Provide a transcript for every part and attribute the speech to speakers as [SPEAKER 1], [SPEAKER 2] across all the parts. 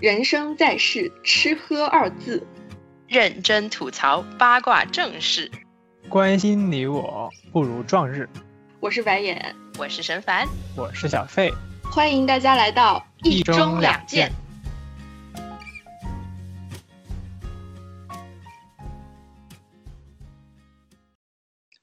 [SPEAKER 1] 人生在世，吃喝二字，
[SPEAKER 2] 认真吐槽八卦正事，
[SPEAKER 3] 关心你我不如撞日。
[SPEAKER 1] 我是白眼，
[SPEAKER 2] 我是神凡，
[SPEAKER 3] 我是小费，
[SPEAKER 1] 欢迎大家来到
[SPEAKER 3] 一中两件。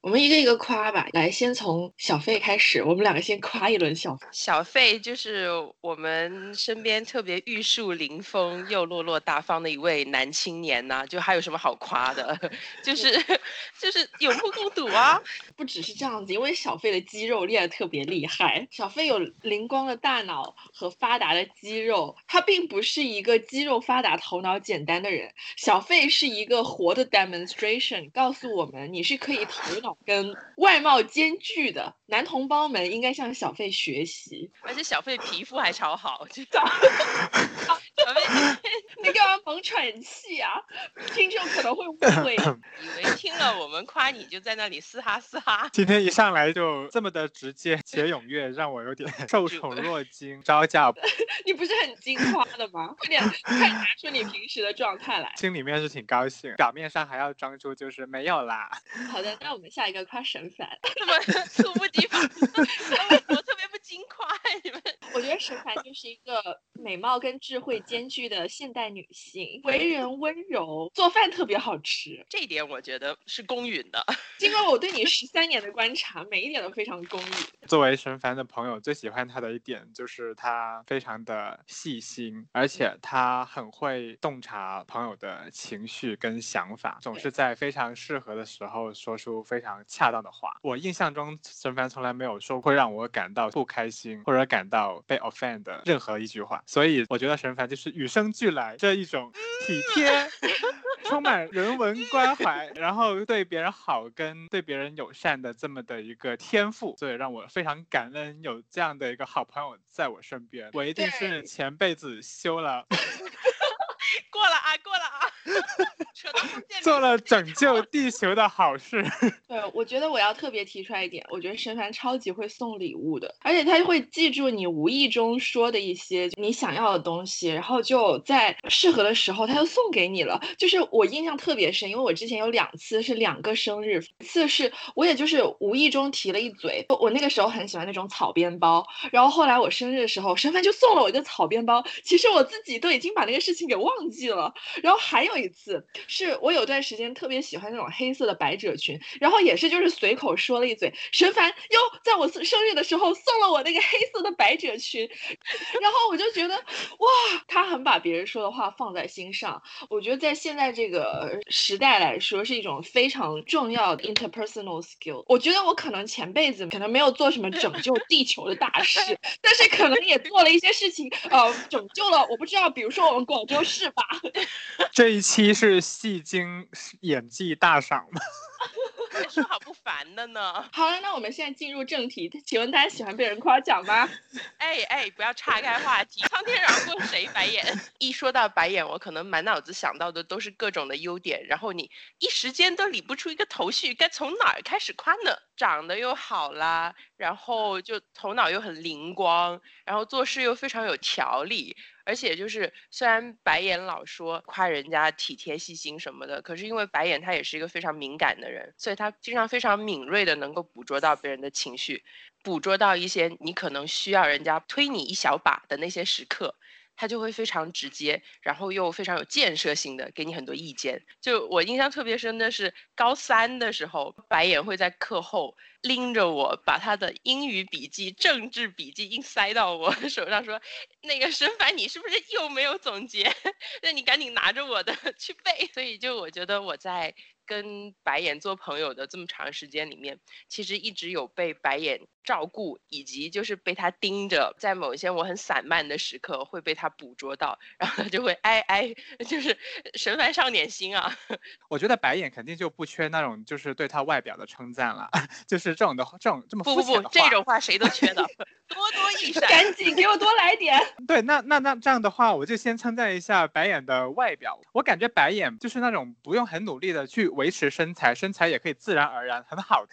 [SPEAKER 1] 我们一个一个夸吧，来，先从小费开始，我们两个先夸一轮小费。
[SPEAKER 2] 小费就是我们身边特别玉树临风又落落大方的一位男青年呐，就还有什么好夸的？就是 就是有目共睹啊！
[SPEAKER 1] 不只是这样子，因为小费的肌肉练得特别厉害，小费有灵光的大脑和发达的肌肉，他并不是一个肌肉发达、头脑简单的人。小费是一个活的 demonstration，告诉我们你是可以头脑。跟外貌兼具的男同胞们应该向小费学习，
[SPEAKER 2] 而且小费皮肤还超好，知
[SPEAKER 1] 道。小费，你干嘛猛喘气啊？听众可能会误会，
[SPEAKER 2] 以为听了我们夸你就在那里嘶哈嘶哈。
[SPEAKER 3] 今天一上来就这么的直接且踊跃，让我有点 受宠若惊，招架不。
[SPEAKER 1] 你不是很惊夸的吗？快点，快拿出你平时的状态来。
[SPEAKER 3] 心里面是挺高兴，表面上还要装出就是没有啦。
[SPEAKER 1] 好的，那我们下一个 question 反，
[SPEAKER 2] 怎么 猝不及防？特别不惊夸你们。
[SPEAKER 1] 我觉得神凡就是一个美貌跟智慧。兼具的现代女性，为人温柔，做饭特别好吃，
[SPEAKER 2] 这一点我觉得是公允的。
[SPEAKER 1] 经过我对你十三年的观察，每一点都非常公允。
[SPEAKER 3] 作为神凡的朋友，最喜欢他的一点就是他非常的细心，而且他很会洞察朋友的情绪跟想法，总是在非常适合的时候说出非常恰当的话。我印象中，神凡从来没有说会让我感到不开心或者感到被 offend 的任何一句话，所以我觉得神凡就。是与生俱来这一种体贴，充满人文关怀，然后对别人好跟对别人友善的这么的一个天赋，所以让我非常感恩有这样的一个好朋友在我身边。我一定是前辈子修了。
[SPEAKER 2] 过了啊，过了啊，
[SPEAKER 3] 做了拯救地球的好事。
[SPEAKER 1] 对，我觉得我要特别提出来一点，我觉得神凡超级会送礼物的，而且他会记住你无意中说的一些你想要的东西，然后就在适合的时候他就送给你了。就是我印象特别深，因为我之前有两次是两个生日，一次是我也就是无意中提了一嘴，我那个时候很喜欢那种草编包，然后后来我生日的时候，神凡就送了我一个草编包，其实我自己都已经把那个事情给忘。忘记了，然后还有一次是我有段时间特别喜欢那种黑色的百褶裙，然后也是就是随口说了一嘴，神凡又在我生日的时候送了我那个黑色的百褶裙，然后我就觉得哇，他很把别人说的话放在心上，我觉得在现在这个时代来说是一种非常重要的 interpersonal skill。我觉得我可能前辈子可能没有做什么拯救地球的大事，但是可能也做了一些事情，呃，拯救了我不知道，比如说我们广州市。吧，
[SPEAKER 3] 这一期是戏精演技大赏吗？
[SPEAKER 2] 说好不烦的呢。
[SPEAKER 1] 好了，那我们现在进入正题，请问大家喜欢被人夸奖吗？
[SPEAKER 2] 哎哎，不要岔开话题。苍天饶过谁？白眼。一说到白眼，我可能满脑子想到的都是各种的优点，然后你一时间都理不出一个头绪，该从哪儿开始夸呢？长得又好啦，然后就头脑又很灵光，然后做事又非常有条理。而且就是，虽然白眼老说夸人家体贴细心什么的，可是因为白眼他也是一个非常敏感的人，所以他经常非常敏锐的能够捕捉到别人的情绪，捕捉到一些你可能需要人家推你一小把的那些时刻。他就会非常直接，然后又非常有建设性的给你很多意见。就我印象特别深的是高三的时候，白眼会在课后拎着我，把他的英语笔记、政治笔记硬塞到我手上，说：“那个申凡，你是不是又没有总结？那你赶紧拿着我的 去背。”所以就我觉得我在。跟白眼做朋友的这么长时间里面，其实一直有被白眼照顾，以及就是被他盯着，在某一些我很散漫的时刻会被他捕捉到，然后他就会哎哎，就是 神烦上点心啊。
[SPEAKER 3] 我觉得白眼肯定就不缺那种就是对他外表的称赞了，就是这种的这种这么
[SPEAKER 2] 不不不，这种话谁都缺的，多多益善，
[SPEAKER 1] 赶紧给我多来点。
[SPEAKER 3] 对，那那那这样的话，我就先称赞一下白眼的外表。我感觉白眼就是那种不用很努力的去。维持身材，身材也可以自然而然很好。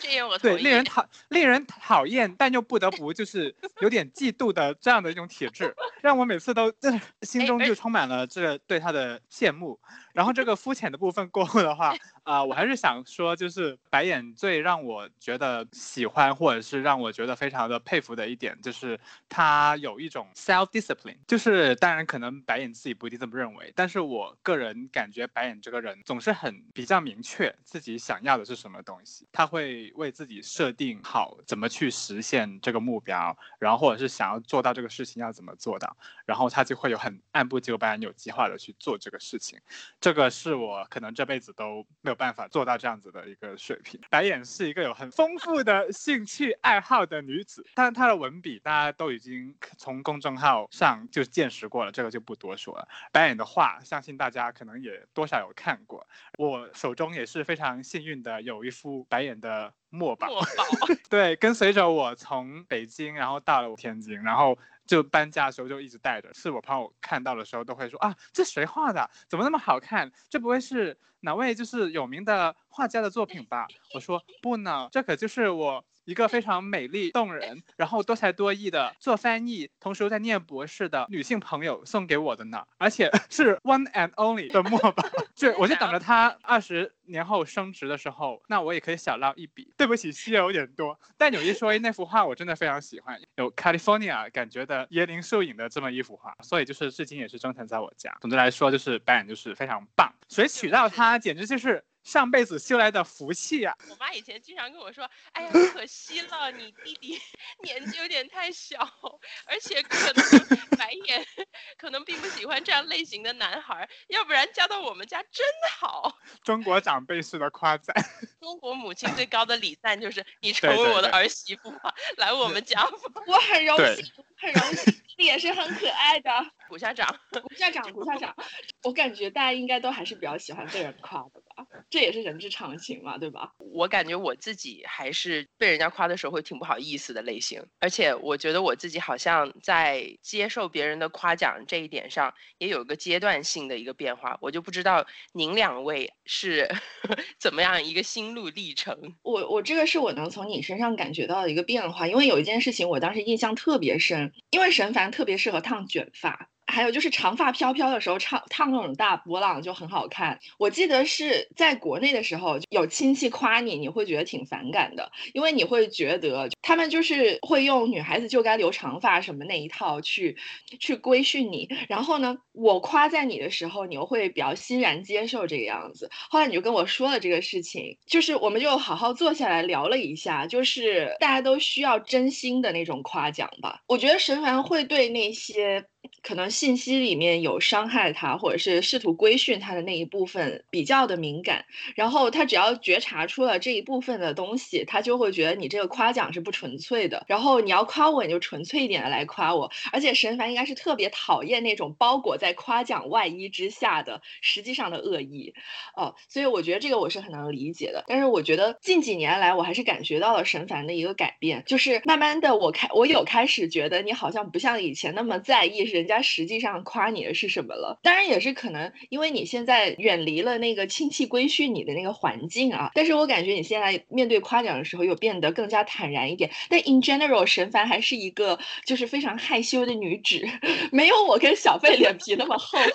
[SPEAKER 2] 这样我
[SPEAKER 3] 对令人讨令人讨厌但又不得不就是有点嫉妒的这样的一种体质，让我每次都这心中就充满了这对他的羡慕。然后这个肤浅的部分过后的话，啊，我还是想说，就是白眼最让我觉得喜欢，或者是让我觉得非常的佩服的一点，就是他有一种 self discipline。就是当然可能白眼自己不一定这么认为，但是我个人感觉白眼这个人总是很比较明确自己想要的是什么东西，他会为自己设定好怎么去实现这个目标，然后或者是想要做到这个事情要怎么做到，然后他就会有很按部就班、有计划的去做这个事情。这个是我可能这辈子都没有办法做到这样子的一个水平。白眼是一个有很丰富的兴趣爱好的女子，但她的文笔大家都已经从公众号上就见识过了，这个就不多说了。白眼的画，相信大家可能也多少有看过。我手中也是非常幸运的有一幅白眼的墨宝，
[SPEAKER 2] 墨宝
[SPEAKER 3] 对，跟随着我从北京，然后到了天津，然后。就搬家的时候就一直带着，是我朋友看到的时候都会说啊，这谁画的？怎么那么好看？这不会是哪位就是有名的画家的作品吧？我说不呢，这可就是我。一个非常美丽动人，然后多才多艺的做翻译，同时又在念博士的女性朋友送给我的呢，而且 是 one and only 的墨宝，就我就等着他二十年后升值的时候，那我也可以小捞一笔。对不起，吸有点多，但有一说一，那幅画我真的非常喜欢，有 California 感觉的椰林树影的这么一幅画，所以就是至今也是珍藏在我家。总的来说，就是白眼就是非常棒，谁娶到她简直就是。上辈子修来的福气呀！
[SPEAKER 2] 我妈以前经常跟我说：“哎呀，可惜了，你弟弟 年纪有点太小，而且可能 白眼，可能并不喜欢这样类型的男孩，要不然嫁到我们家真好。”
[SPEAKER 3] 中国长辈式的夸赞，
[SPEAKER 2] 中国母亲最高的礼赞就是你成为我的儿媳妇吧，来我们家吧。
[SPEAKER 1] 我很荣幸，很荣幸，也是很可爱的。
[SPEAKER 2] 鼓下掌，
[SPEAKER 1] 鼓下掌，鼓下掌，我感觉大家应该都还是比较喜欢被人夸的吧。这也是人之常情嘛，对吧？
[SPEAKER 2] 我感觉我自己还是被人家夸的时候会挺不好意思的类型，而且我觉得我自己好像在接受别人的夸奖这一点上也有一个阶段性的一个变化，我就不知道您两位是 怎么样一个心路历程。
[SPEAKER 1] 我我这个是我能从你身上感觉到的一个变化，因为有一件事情我当时印象特别深，因为沈凡特别适合烫卷发。还有就是长发飘飘的时候，烫烫那种大波浪就很好看。我记得是在国内的时候，有亲戚夸你，你会觉得挺反感的，因为你会觉得他们就是会用女孩子就该留长发什么那一套去去规训你。然后呢，我夸赞你的时候，你又会比较欣然接受这个样子。后来你就跟我说了这个事情，就是我们就好好坐下来聊了一下，就是大家都需要真心的那种夸奖吧。我觉得神凡会对那些。可能信息里面有伤害他，或者是试图规训他的那一部分比较的敏感，然后他只要觉察出了这一部分的东西，他就会觉得你这个夸奖是不纯粹的。然后你要夸我，你就纯粹一点的来夸我。而且神凡应该是特别讨厌那种包裹在夸奖外衣之下的实际上的恶意，哦，所以我觉得这个我是很能理解的。但是我觉得近几年来，我还是感觉到了神凡的一个改变，就是慢慢的我开我有开始觉得你好像不像以前那么在意人。家实际上夸你的是什么了？当然也是可能，因为你现在远离了那个亲戚规训你的那个环境啊。但是我感觉你现在面对夸奖的时候，又变得更加坦然一点。但 in general，神凡还是一个就是非常害羞的女子，没有我跟小贝脸皮那么厚。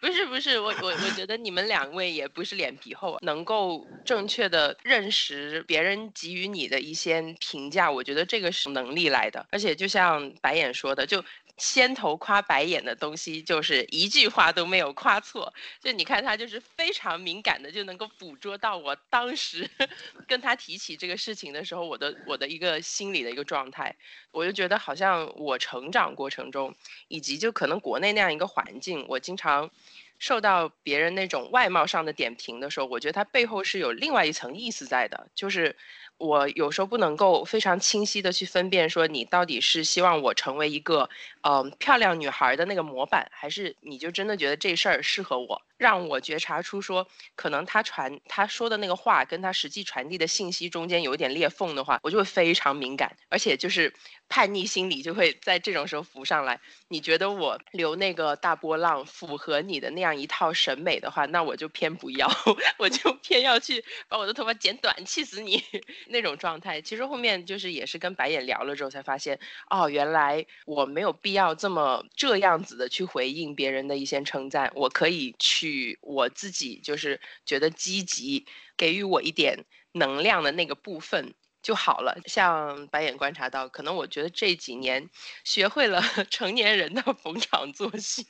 [SPEAKER 2] 不是不是，我我我觉得你们两位也不是脸皮厚，能够正确的认识别人给予你的一些评价，我觉得这个是能力来的。而且就像白眼说的，就。先头夸白眼的东西，就是一句话都没有夸错。就你看他，就是非常敏感的，就能够捕捉到我当时 跟他提起这个事情的时候，我的我的一个心理的一个状态。我就觉得好像我成长过程中，以及就可能国内那样一个环境，我经常受到别人那种外貌上的点评的时候，我觉得它背后是有另外一层意思在的，就是。我有时候不能够非常清晰的去分辨，说你到底是希望我成为一个，嗯，漂亮女孩的那个模板，还是你就真的觉得这事儿适合我？让我觉察出说，可能他传他说的那个话跟他实际传递的信息中间有一点裂缝的话，我就会非常敏感，而且就是叛逆心理就会在这种时候浮上来。你觉得我留那个大波浪符合你的那样一套审美的话，那我就偏不要，我就偏要去把我的头发剪短，气死你 那种状态。其实后面就是也是跟白眼聊了之后才发现，哦，原来我没有必要这么这样子的去回应别人的一些称赞，我可以去我自己就是觉得积极，给予我一点能量的那个部分就好了。像白眼观察到，可能我觉得这几年学会了 成年人的逢场作戏，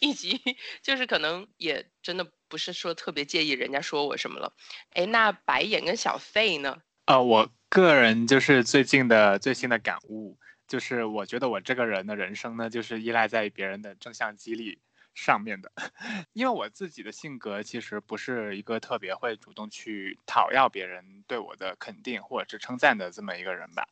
[SPEAKER 2] 以及就是可能也真的不是说特别介意人家说我什么了。哎，那白眼跟小费呢？
[SPEAKER 3] 呃，我个人就是最近的最新的感悟，就是我觉得我这个人的人生呢，就是依赖在别人的正向激励上面的。因为我自己的性格其实不是一个特别会主动去讨要别人对我的肯定或者是称赞的这么一个人吧。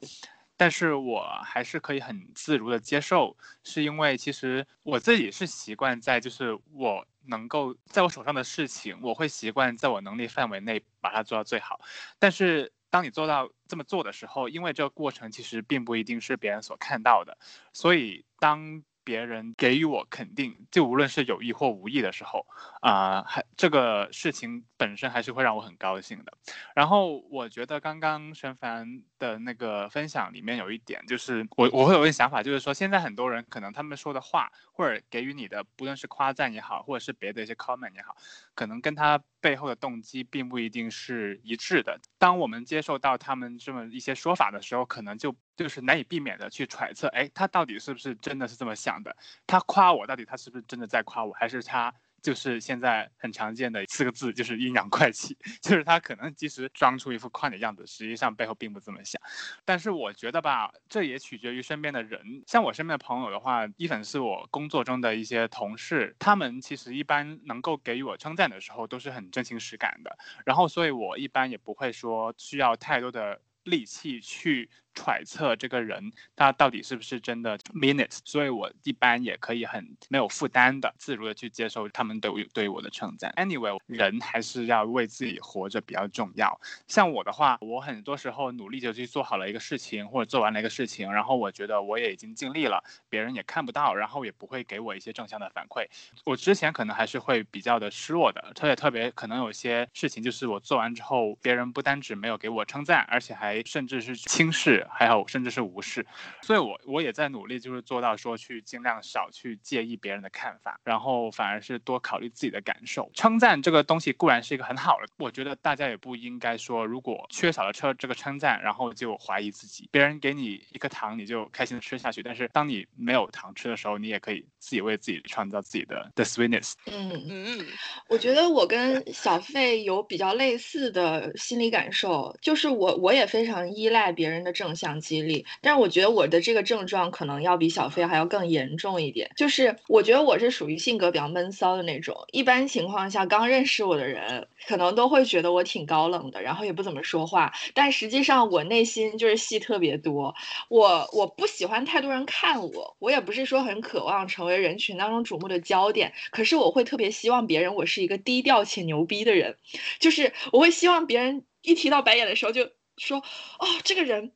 [SPEAKER 3] 但是我还是可以很自如的接受，是因为其实我自己是习惯在就是我能够在我手上的事情，我会习惯在我能力范围内把它做到最好。但是当你做到这么做的时候，因为这个过程其实并不一定是别人所看到的，所以当别人给予我肯定，就无论是有意或无意的时候，啊、还这个事情本身还是会让我很高兴的。然后我觉得刚刚沈凡的那个分享里面有一点，就是我我会有一个想法，就是说现在很多人可能他们说的话或者给予你的，不论是夸赞也好，或者是别的一些 comment 也好，可能跟他背后的动机并不一定是一致的。当我们接受到他们这么一些说法的时候，可能就就是难以避免的去揣测，哎，他到底是不是真的是这么想的？他夸我，到底他是不是真的在夸我，还是他？就是现在很常见的四个字，就是阴阳怪气，就是他可能即使装出一副夸的样子，实际上背后并不这么想。但是我觉得吧，这也取决于身边的人。像我身边的朋友的话，一粉是我工作中的一些同事，他们其实一般能够给予我称赞的时候，都是很真情实感的。然后，所以我一般也不会说需要太多的力气去揣测这个人他到底是不是真的 mean it。所以我一般也可以很没有负担的、自如的去接受他们对我对我的称赞。Anyway，人还是要为自己活着比较重要。像我的话，我很多时候努力就去做好了一个事情，或者做完了一个事情，然后我觉得我也已经尽力了，别人也看不到，然后也不会给我一些正向的反馈。我之前可能还是会比较的失落的，特别特别可能有些事情就是我做完之后，别人不单只没有给我称赞，而且还甚至是轻视，还好甚至是无视。所以我我也在努力，就是做到说去尽量少去介意别人的看法，然后反而是多考虑自己的感受。称赞这个东西固然是一个很好的，我觉得大家也不应该说，如果缺少了这这个称赞，然后就怀疑自己。别人给你一颗糖，你就开心的吃下去，但是当你没有糖吃的时候，你也可以自己为自己创造自己的 the sweetness。
[SPEAKER 1] 嗯，
[SPEAKER 2] 嗯，
[SPEAKER 1] 我觉得我跟小费有比较类似的心理感受，就是我我也非常依赖别人的正向激励，但是我觉得我的这个症状可能要比小飞还要更严重一点，就是我觉得我是属于性格比较闷骚的那种，一般情况下刚认识我的人可能都会觉得我挺高冷的，然后也不怎么说话，但实际上我内心就是戏特别多，我我不喜欢太多人看我，我也不是说很渴望成为人群当中瞩目的焦点，可是我会特别希望别人我是一个低调且牛逼的人，就是我会希望别人一提到白眼的时候就说，哦，这个人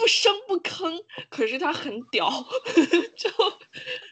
[SPEAKER 1] 不声不吭，可是他很屌，就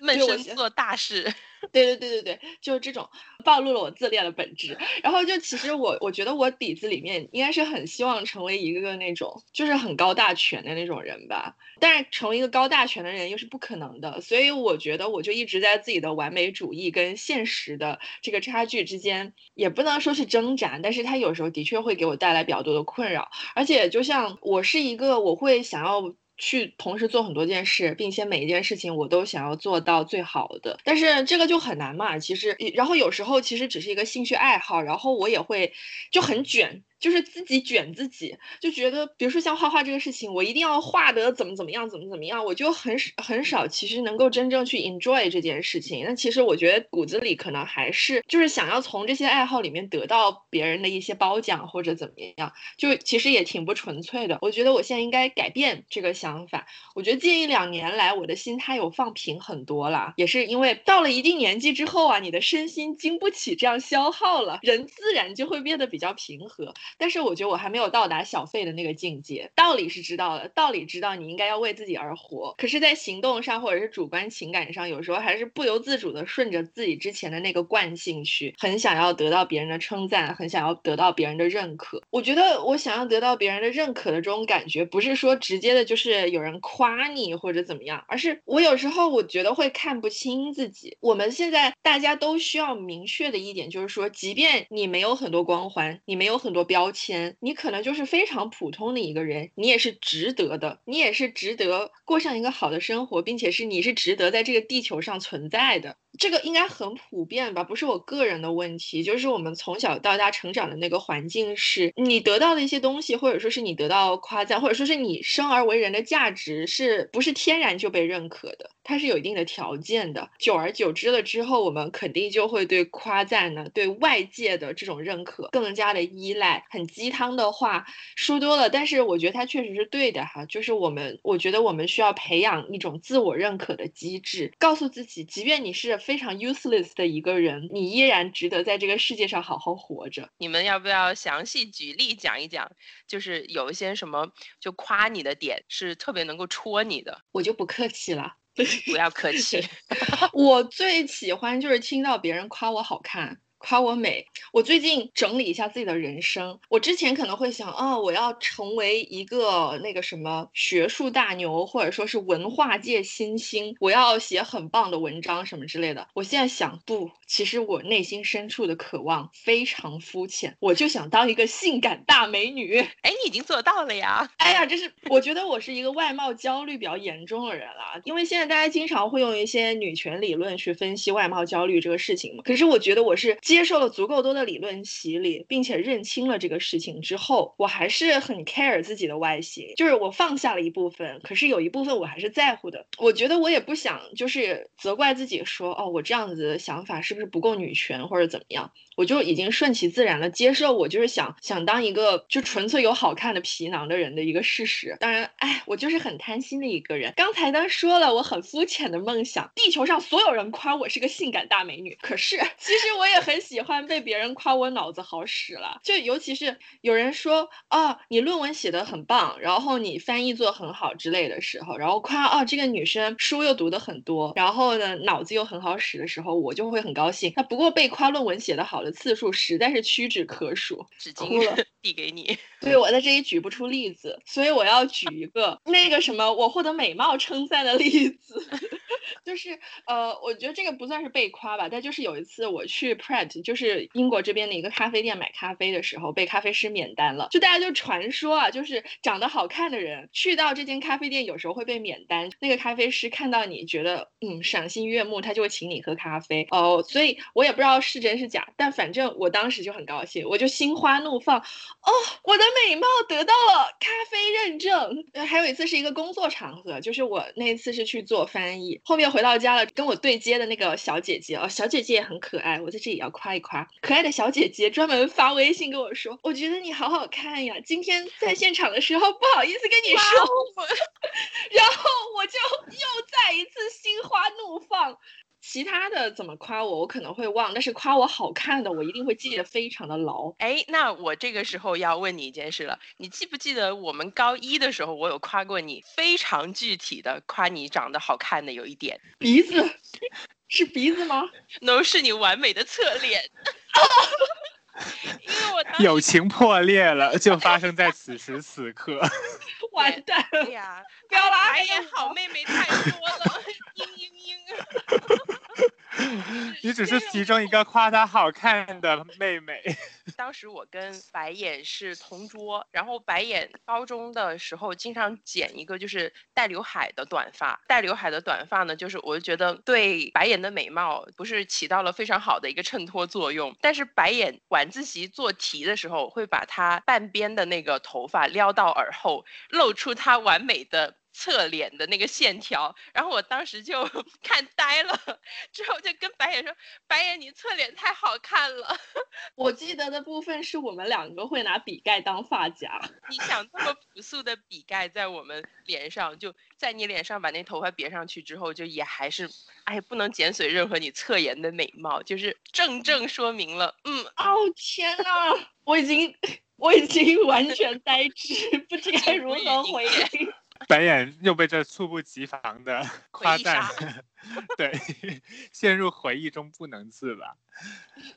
[SPEAKER 2] 闷声做大事。
[SPEAKER 1] 对对对对对，就是这种暴露了我自恋的本质。然后就其实我我觉得我底子里面应该是很希望成为一个那种就是很高大全的那种人吧，但是成为一个高大全的人又是不可能的，所以我觉得我就一直在自己的完美主义跟现实的这个差距之间，也不能说是挣扎，但是它有时候的确会给我带来比较多的困扰。而且就像我是一个我会想要。去同时做很多件事，并且每一件事情我都想要做到最好的，但是这个就很难嘛。其实，然后有时候其实只是一个兴趣爱好，然后我也会就很卷，就是自己卷自己，就觉得，比如说像画画这个事情，我一定要画得怎么怎么样，怎么怎么样，我就很很少其实能够真正去 enjoy 这件事情。那其实我觉得骨子里可能还是就是想要从这些爱好里面得到别人的一些褒奖或者怎么样，就其实也挺不纯粹的。我觉得我现在应该改变这个想法。我觉得近一两年来，我的心态有放平很多了，也是因为到了一定年纪之后啊，你的身心经不起这样消耗了，人自然就会变得比较平和。但是我觉得我还没有到达小费的那个境界，道理是知道的，道理知道你应该要为自己而活，可是，在行动上或者是主观情感上，有时候还是不由自主的顺着自己之前的那个惯性去，很想要得到别人的称赞，很想要得到别人的认可。我觉得我想要得到别人的认可的这种感觉，不是说直接的就是有人夸你或者怎么样，而是我有时候我觉得会看不清自己。我们现在大家都需要明确的一点就是说，即便你没有很多光环，你没有很多标。标签，你可能就是非常普通的一个人，你也是值得的，你也是值得过上一个好的生活，并且是你是值得在这个地球上存在的。这个应该很普遍吧？不是我个人的问题，就是我们从小到大成长的那个环境，是你得到的一些东西，或者说是你得到夸赞，或者说是你生而为人的价值，是不是天然就被认可的？它是有一定的条件的。久而久之了之后，我们肯定就会对夸赞呢，对外界的这种认可更加的依赖。很鸡汤的话说多了，但是我觉得它确实是对的哈。就是我们，我觉得我们需要培养一种自我认可的机制，告诉自己，即便你是非常 useless 的一个人，你依然值得在这个世界上好好活着。
[SPEAKER 2] 你们要不要详细举例讲一讲？就是有一些什么就夸你的点是特别能够戳你的，
[SPEAKER 1] 我就不客气了。
[SPEAKER 2] 不要客气，
[SPEAKER 1] 我最喜欢就是听到别人夸我好看。夸我美，我最近整理一下自己的人生。我之前可能会想，哦，我要成为一个那个什么学术大牛，或者说是文化界新星，我要写很棒的文章什么之类的。我现在想，不，其实我内心深处的渴望非常肤浅，我就想当一个性感大美女。
[SPEAKER 2] 哎，你已经做到了呀！
[SPEAKER 1] 哎呀，这是我觉得我是一个外貌焦虑比较严重的人了，因为现在大家经常会用一些女权理论去分析外貌焦虑这个事情嘛。可是我觉得我是。接受了足够多的理论洗礼，并且认清了这个事情之后，我还是很 care 自己的外形，就是我放下了一部分，可是有一部分我还是在乎的。我觉得我也不想就是责怪自己说，哦，我这样子的想法是不是不够女权或者怎么样。我就已经顺其自然的接受，我就是想想当一个就纯粹有好看的皮囊的人的一个事实。当然，哎，我就是很贪心的一个人。刚才呢说了我很肤浅的梦想，地球上所有人夸我是个性感大美女。可是其实我也很喜欢被别人夸我脑子好使了。就尤其是有人说啊，你论文写得很棒，然后你翻译做很好之类的时候，然后夸啊这个女生书又读得很多，然后呢脑子又很好使的时候，我就会很高兴。那不过被夸论文写得好的。次数实在是屈指可数，
[SPEAKER 2] 纸巾 递给你。
[SPEAKER 1] 对我在这里举不出例子，所以我要举一个那个什么我获得美貌称赞的例子，就是呃，我觉得这个不算是被夸吧，但就是有一次我去 Pret，就是英国这边的一个咖啡店买咖啡的时候，被咖啡师免单了。就大家就传说啊，就是长得好看的人去到这间咖啡店，有时候会被免单。那个咖啡师看到你觉得嗯赏心悦目，他就会请你喝咖啡哦。所以我也不知道是真是假，但反正我当时就很高兴，我就心花怒放哦，我的。美貌得到了咖啡认证。呃，还有一次是一个工作场合，就是我那一次是去做翻译。后面回到家了，跟我对接的那个小姐姐哦，小姐姐也很可爱，我在这里要夸一夸。可爱的小姐姐专门发微信跟我说：“我觉得你好好看呀，今天在现场的时候不好意思跟你说。”然后我就又再一次心花怒放。其他的怎么夸我，我可能会忘，但是夸我好看的，我一定会记得非常的牢。
[SPEAKER 2] 哎，那我这个时候要问你一件事了，你记不记得我们高一的时候，我有夸过你，非常具体的夸你长得好看的有一点，
[SPEAKER 1] 鼻子，是鼻子吗
[SPEAKER 2] ？No，是你完美的侧脸。因为我
[SPEAKER 3] 友情破裂了，就发生在此时此刻。
[SPEAKER 1] 完蛋了
[SPEAKER 2] 呀！
[SPEAKER 1] 表达
[SPEAKER 2] 哎呀好妹妹太多了，嘤嘤嘤。
[SPEAKER 3] 你只是其中一个夸她好看的妹妹。
[SPEAKER 2] 当时我跟白眼是同桌，然后白眼高中的时候经常剪一个就是带刘海的短发，带刘海的短发呢，就是我就觉得对白眼的美貌不是起到了非常好的一个衬托作用。但是白眼晚自习做题的时候，会把她半边的那个头发撩到耳后，露出她完美的。侧脸的那个线条，然后我当时就 看呆了，之后就跟白眼说：“白眼，你侧脸太好看了。”
[SPEAKER 1] 我记得的部分是我们两个会拿笔盖当发夹。
[SPEAKER 2] 你想这么朴素的笔盖在我们脸上，就在你脸上把那头发别上去之后，就也还是，哎，不能减损任何你侧颜的美貌，就是正正说明了，嗯，
[SPEAKER 1] 哦天呐，我已经 我已经完全呆滞，不知该如何回应。
[SPEAKER 3] 白眼又被这猝不及防的夸赞，对，陷入回忆中不能自拔。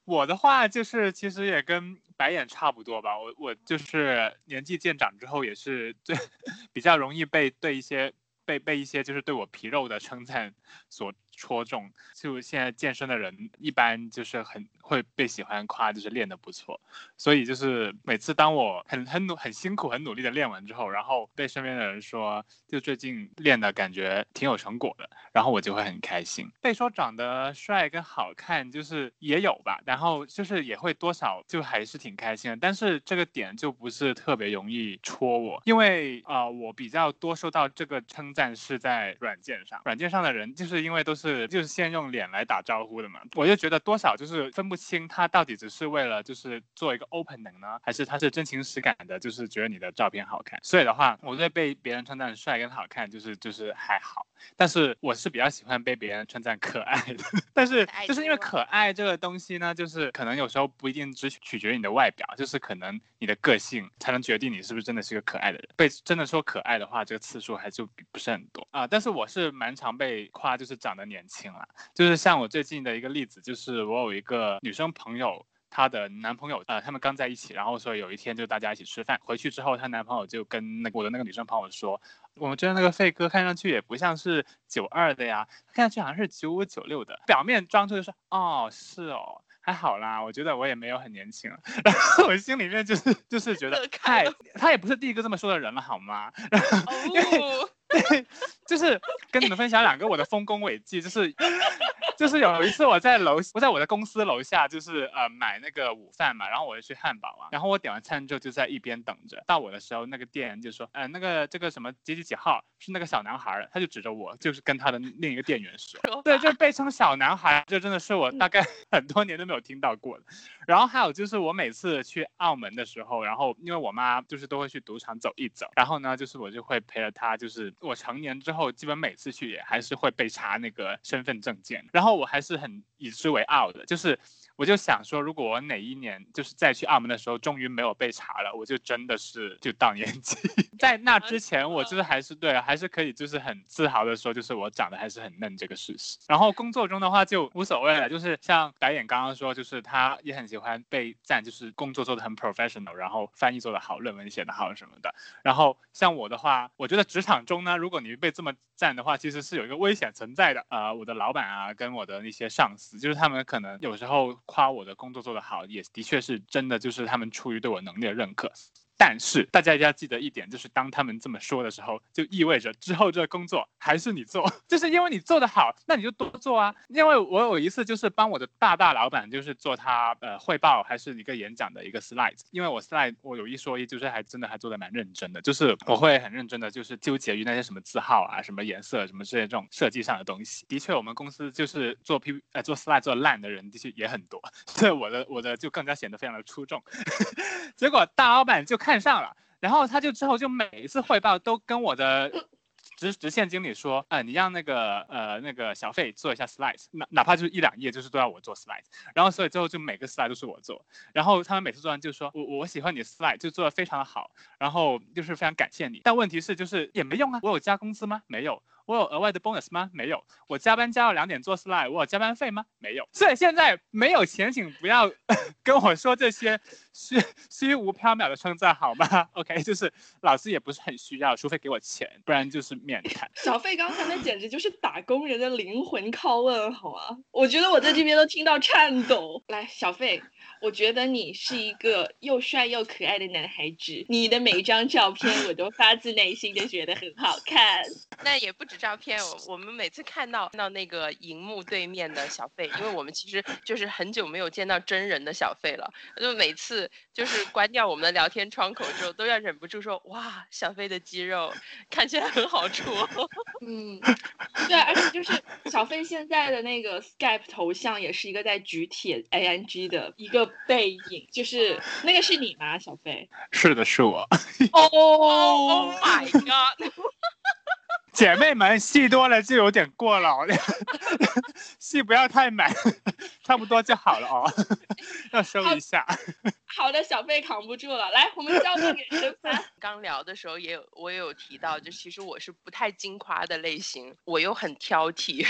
[SPEAKER 3] 我的话就是，其实也跟白眼差不多吧。我我就是年纪渐长之后，也是最 比较容易被对一些被被一些就是对我皮肉的称赞所。戳中，就现在健身的人一般就是很会被喜欢夸，就是练得不错。所以就是每次当我很很努很辛苦很努力的练完之后，然后被身边的人说，就最近练的感觉挺有成果的，然后我就会很开心。被说长得帅跟好看，就是也有吧，然后就是也会多少就还是挺开心的。但是这个点就不是特别容易戳我，因为啊，我比较多收到这个称赞是在软件上，软件上的人就是因为都是。是，就是先用脸来打招呼的嘛，我就觉得多少就是分不清他到底只是为了就是做一个 opening 呢，还是他是真情实感的，就是觉得你的照片好看。所以的话，我对被别人称赞帅跟好看，就是就是还好。但是我是比较喜欢被别人称赞可爱的，但是就是因为可爱这个东西呢，就是可能有时候不一定只取决于你的外表，就是可能你的个性才能决定你是不是真的是个可爱的人。被真的说可爱的话，这个次数还就不是很多啊。但是我是蛮常被夸，就是长得年轻了。就是像我最近的一个例子，就是我有一个女生朋友。她的男朋友，呃，他们刚在一起，然后所以有一天就大家一起吃饭，回去之后，她男朋友就跟那个我的那个女生朋友说，我们觉得那个费哥看上去也不像是九二的呀，看上去好像是九五九六的，表面装出就是哦，是哦，还好啦，我觉得我也没有很年轻，然后我心里面就是就是觉得，嗨，他也不是第一个这么说的人了，好吗？因为对，就是跟你们分享两个我的丰功伟绩，就是。就是有一次我在楼，我在我的公司楼下，就是呃买那个午饭嘛，然后我就去汉堡啊，然后我点完餐之后就在一边等着，到我的时候，那个店员就说，呃那个这个什么几几几号是那个小男孩，他就指着我，就是跟他的另一个店员说，对，就被称小男孩，这真的是我大概 很多年都没有听到过的。然后还有就是我每次去澳门的时候，然后因为我妈就是都会去赌场走一走，然后呢就是我就会陪着她，就是我成年之后基本每次去也还是会被查那个身份证件，然后。我还是很以之为傲的，就是。我就想说，如果我哪一年就是再去澳门的时候，终于没有被查了，我就真的是就到年纪。在那之前，我就是还是对，还是可以就是很自豪的说，就是我长得还是很嫩这个事实。然后工作中的话就无所谓了，就是像导演刚刚说，就是他也很喜欢被赞，就是工作做的很 professional，然后翻译做的好，论文写的好什么的。然后像我的话，我觉得职场中呢，如果你被这么赞的话，其实是有一个危险存在的。呃，我的老板啊，跟我的那些上司，就是他们可能有时候。夸我的工作做得好，也的确是真的，就是他们出于对我能力的认可。但是大家一定要记得一点，就是当他们这么说的时候，就意味着之后这个工作还是你做，就是因为你做得好，那你就多做啊。因为我有一次就是帮我的大大老板，就是做他呃汇报还是一个演讲的一个 slide，因为我 slide 我有一说一，就是还真的还做得蛮认真的，就是我会很认真的就是纠结于那些什么字号啊、什么颜色、什么这些这种设计上的东西。的确，我们公司就是做 P 呃做 slide 做烂的人的确也很多，所以我的我的就更加显得非常的出众。结果大老板就看。看上了，然后他就之后就每一次汇报都跟我的直直线经理说，呃，你让那个呃那个小费做一下 slide，哪哪怕就是一两页，就是都要我做 slide。然后所以最后就每个 slide 都是我做。然后他们每次做完就说，我我喜欢你 slide，就做的非常的好，然后就是非常感谢你。但问题是就是也没用啊，我有加工资吗？没有。我有额外的 bonus 吗？没有。我加班加到两点做 slide，我有加班费吗？没有。所以现在没有钱，请不要 跟我说这些虚虚无缥缈的称赞好吗？OK，就是老师也不是很需要，除非给我钱，不然就是免谈。
[SPEAKER 1] 小费刚才那简直就是打工人的灵魂拷问，好吗？我觉得我在这边都听到颤抖。来，小费，我觉得你是一个又帅又可爱的男孩子，你的每一张照片我都发自内心的觉得很好看。
[SPEAKER 2] 那也不止照片，我我们每次看到看到那个荧幕对面的小费，因为我们其实就是很久没有见到真人的小费了，就每次就是关掉我们的聊天窗口之后，都要忍不住说哇，小费的肌肉看起来很好戳。
[SPEAKER 1] 嗯，对，而且就是小费现在的那个 Skype 头像也是一个在举铁 ANG 的一个背影，就是那个是你吗，小费？
[SPEAKER 3] 是的，是我。
[SPEAKER 1] 哦
[SPEAKER 2] Oh my god！
[SPEAKER 3] 姐妹们，戏多了就有点过了，戏不要太满，差不多就好了哦，要收一下。
[SPEAKER 1] 好的，小费扛不住了，来，我们交给给申帆。
[SPEAKER 2] 刚聊的时候也有，我也有提到，就其实我是不太金夸的类型，我又很挑剔，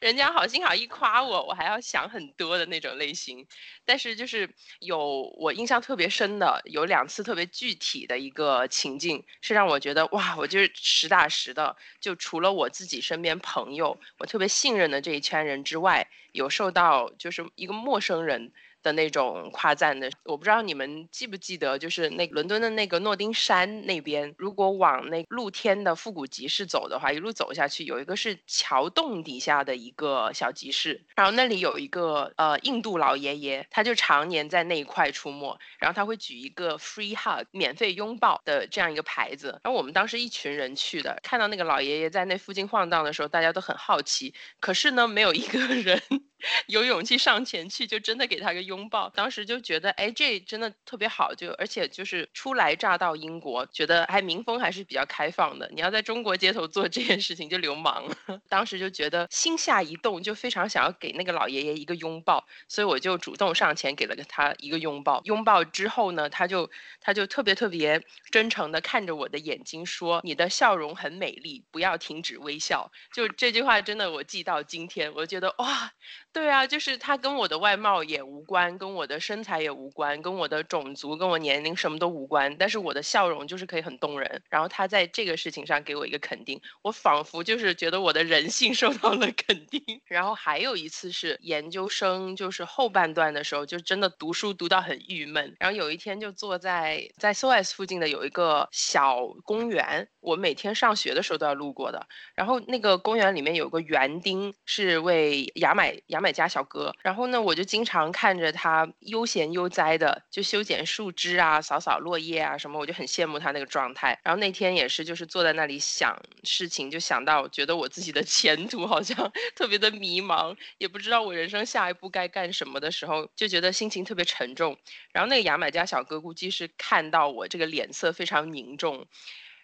[SPEAKER 2] 人家好心好意夸我，我还要想很多的那种类型。但是就是有我印象特别深的，有两次特别具体的一个情境，是让我觉得哇，我就是实打实的，就除了我自己身边朋友，我特别信任的这一圈人之外，有受到就是一个陌生人。的那种夸赞的，我不知道你们记不记得，就是那伦敦的那个诺丁山那边，如果往那露天的复古集市走的话，一路走下去，有一个是桥洞底下的一个小集市，然后那里有一个呃印度老爷爷，他就常年在那一块出没，然后他会举一个 free hug 免费拥抱的这样一个牌子，然后我们当时一群人去的，看到那个老爷爷在那附近晃荡的时候，大家都很好奇，可是呢，没有一个 人 有勇气上前去，就真的给他个拥拥抱。当时就觉得，哎，这真的特别好，就而且就是初来乍到英国，觉得还民风还是比较开放的。你要在中国街头做 这件事情就流氓。当时就觉得心下一动，就非常想要给那个老爷爷一个拥抱，所以我就主动上前给了他一个拥抱。拥抱之后呢，他就他就特别特别真诚的看着我的眼睛说：“你的笑容很美丽，不要停止微笑。”就这句话真的我记到今天，我觉得哇。对啊，就是他跟我的外貌也无关，跟我的身材也无关，跟我的种族、跟我年龄什么都无关。但是我的笑容就是可以很动人。然后他在这个事情上给我一个肯定，我仿佛就是觉得我的人性 受到了肯定。然后还有一次是研究生，就是后半段的时候，就真的读书读到很郁闷。然后有一天就坐在在 SOS 附近的有一个小公园，我每天上学的时候都要路过的。然后那个公园里面有个园丁，是为牙买牙买。家小哥，然后呢，我就经常看着他悠闲悠哉的，就修剪树枝啊，扫扫落叶啊什么，我就很羡慕他那个状态。然后那天也是，就是坐在那里想事情，就想到觉得我自己的 前途好像 特别的迷茫，也不知道我人生下一步该干什么的时候，就觉得心情特别沉重。然后那个牙买加小哥估计是看到我这个脸色非常凝重。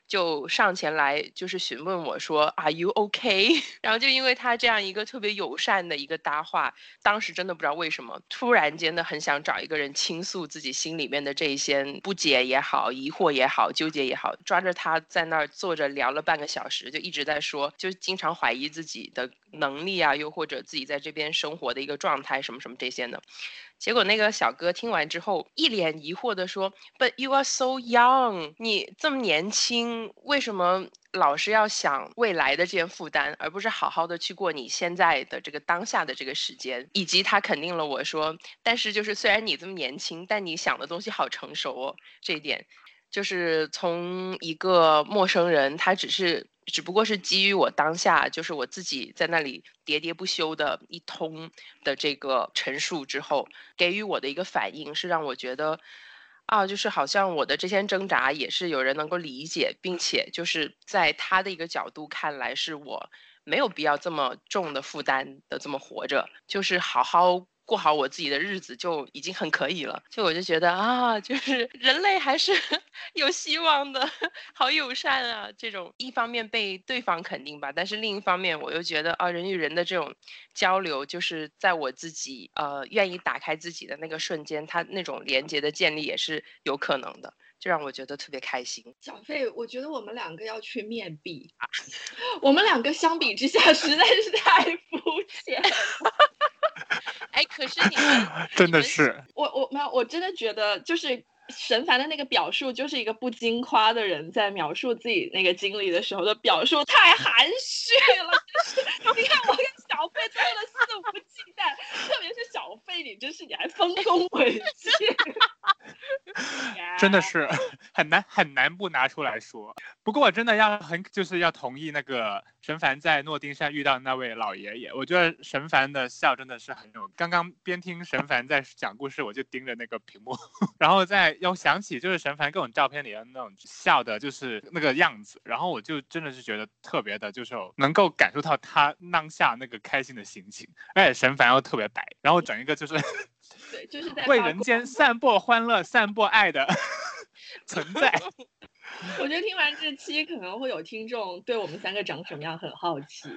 [SPEAKER 2] 就上前来，就是询问我说：“Are you OK？” 然后就因为他这样一个特别友善的一个搭话，当时真的不知道为什么，突然间的很想找一个人倾诉自己心里面的这些不解也好、疑惑也好、纠结也好，抓着他在那儿坐着聊了半个小时，就一直在说，就经常怀疑自己的能力啊，又或者自己在这边生活的一个状态什么什么这些的。结果那个小哥听完之后，一脸疑惑的说：“But you are so young，你这么年轻，为什么老是要想未来的这些负担，而不是好好的去过你现在的这个当下的这个时间？”以及他肯定了我说：“但是就是虽然你这么年轻，但你想的东西好成熟哦。”这一点，就是从一个陌生人，他只是。只不过是基于我当下，就是我自己在那里喋喋不休的一通的这个陈述之后，给予我的一个反应是让我觉得，啊，就是好像我的这些挣扎也是有人能够理解，并且就是在他的一个角度看来，是我没有必要这么重的负担的这么活着，就是好好。过好我自己的日子就已经很可以了，就我就觉得啊，就是人类还是 有希望的，好友善啊！这种一方面被对方肯定吧，但是另一方面我又觉得啊，人与人的这种交流，就是在我自己呃愿意打开自己的那个瞬间，它那种连接的建立也是有可能的。就让我觉得特别开心。
[SPEAKER 1] 小费，我觉得我们两个要去面壁，我们两个相比之下实在是太肤浅了。
[SPEAKER 2] 哎，可是你们
[SPEAKER 3] 真的是
[SPEAKER 1] 我我没有，我真的觉得就是神凡的那个表述，就是一个不经夸的人在描述自己那个经历的时候的表述太含蓄了。就是你看我跟小费多么的肆无忌惮，特别是小费，你真是你还丰功伟绩。
[SPEAKER 3] 真的是 很难很难不拿出来说。不过我真的要很就是要同意那个神凡在诺丁山遇到那位老爷爷，我觉得神凡的笑真的是很有。刚刚边听神凡在讲故事，我就盯着那个屏幕，然后再又想起就是神凡各种照片里的那种笑的，就是那个样子，然后我就真的是觉得特别的，就是能够感受到他当下那个开心的心情。而且神凡又特别白，然后整一个就是。
[SPEAKER 1] 对，就是在
[SPEAKER 3] 为人间散播欢乐、散播爱的 存在。
[SPEAKER 1] 我觉得听完这期，可能会有听众对我们三个长什么样很好奇。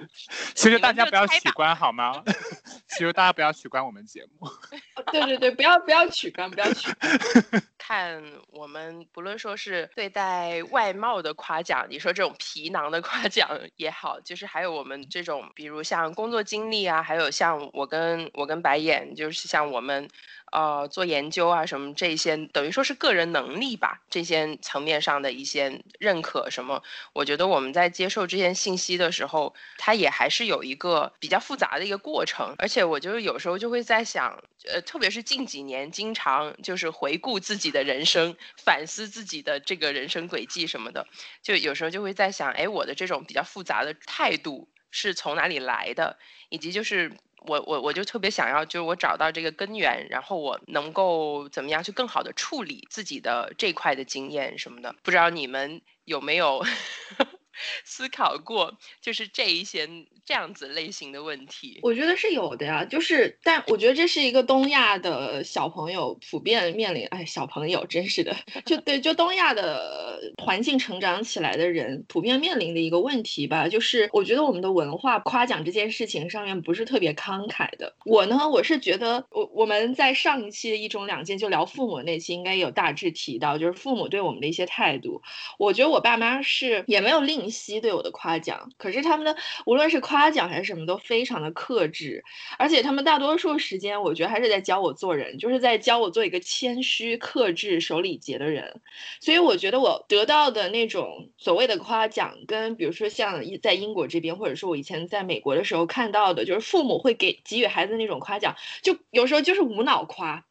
[SPEAKER 3] 其实大家不要取关好吗？其实大家不要取关我们节目。
[SPEAKER 1] 对对对，不要不要取关，不要取。
[SPEAKER 2] 看我们不论说是对待外貌的夸奖，你说这种皮囊的夸奖也好，就是还有我们这种，比如像工作经历啊，还有像我跟我跟白眼，就是像我们。呃，做研究啊，什么这些，等于说是个人能力吧，这些层面上的一些认可什么，我觉得我们在接受这些信息的时候，它也还是有一个比较复杂的一个过程。而且我就是有时候就会在想，呃，特别是近几年，经常就是回顾自己的人生，反思自己的这个人生轨迹什么的，就有时候就会在想，哎，我的这种比较复杂的态度是从哪里来的，以及就是。我我我就特别想要，就是我找到这个根源，然后我能够怎么样去更好的处理自己的这块的经验什么的，不知道你们有没有？思考过，就是这一些这样子类型的问题，
[SPEAKER 1] 我觉得是有的呀。就是，但我觉得这是一个东亚的小朋友普遍面临，哎，小朋友真是的，就对，就东亚的环境成长起来的人普遍面临的一个问题吧。就是我觉得我们的文化夸奖这件事情上面不是特别慷慨的。我呢，我是觉得，我我们在上一期的一种两件就聊父母那期应该有大致提到，就是父母对我们的一些态度。我觉得我爸妈是也没有吝惜对我的夸奖，可是他们的无论是夸夸奖还是什么都非常的克制，而且他们大多数时间，我觉得还是在教我做人，就是在教我做一个谦虚、克制、守礼节的人。所以我觉得我得到的那种所谓的夸奖，跟比如说像在英国这边，或者说我以前在美国的时候看到的，就是父母会给给予孩子那种夸奖，就有时候就是无脑夸。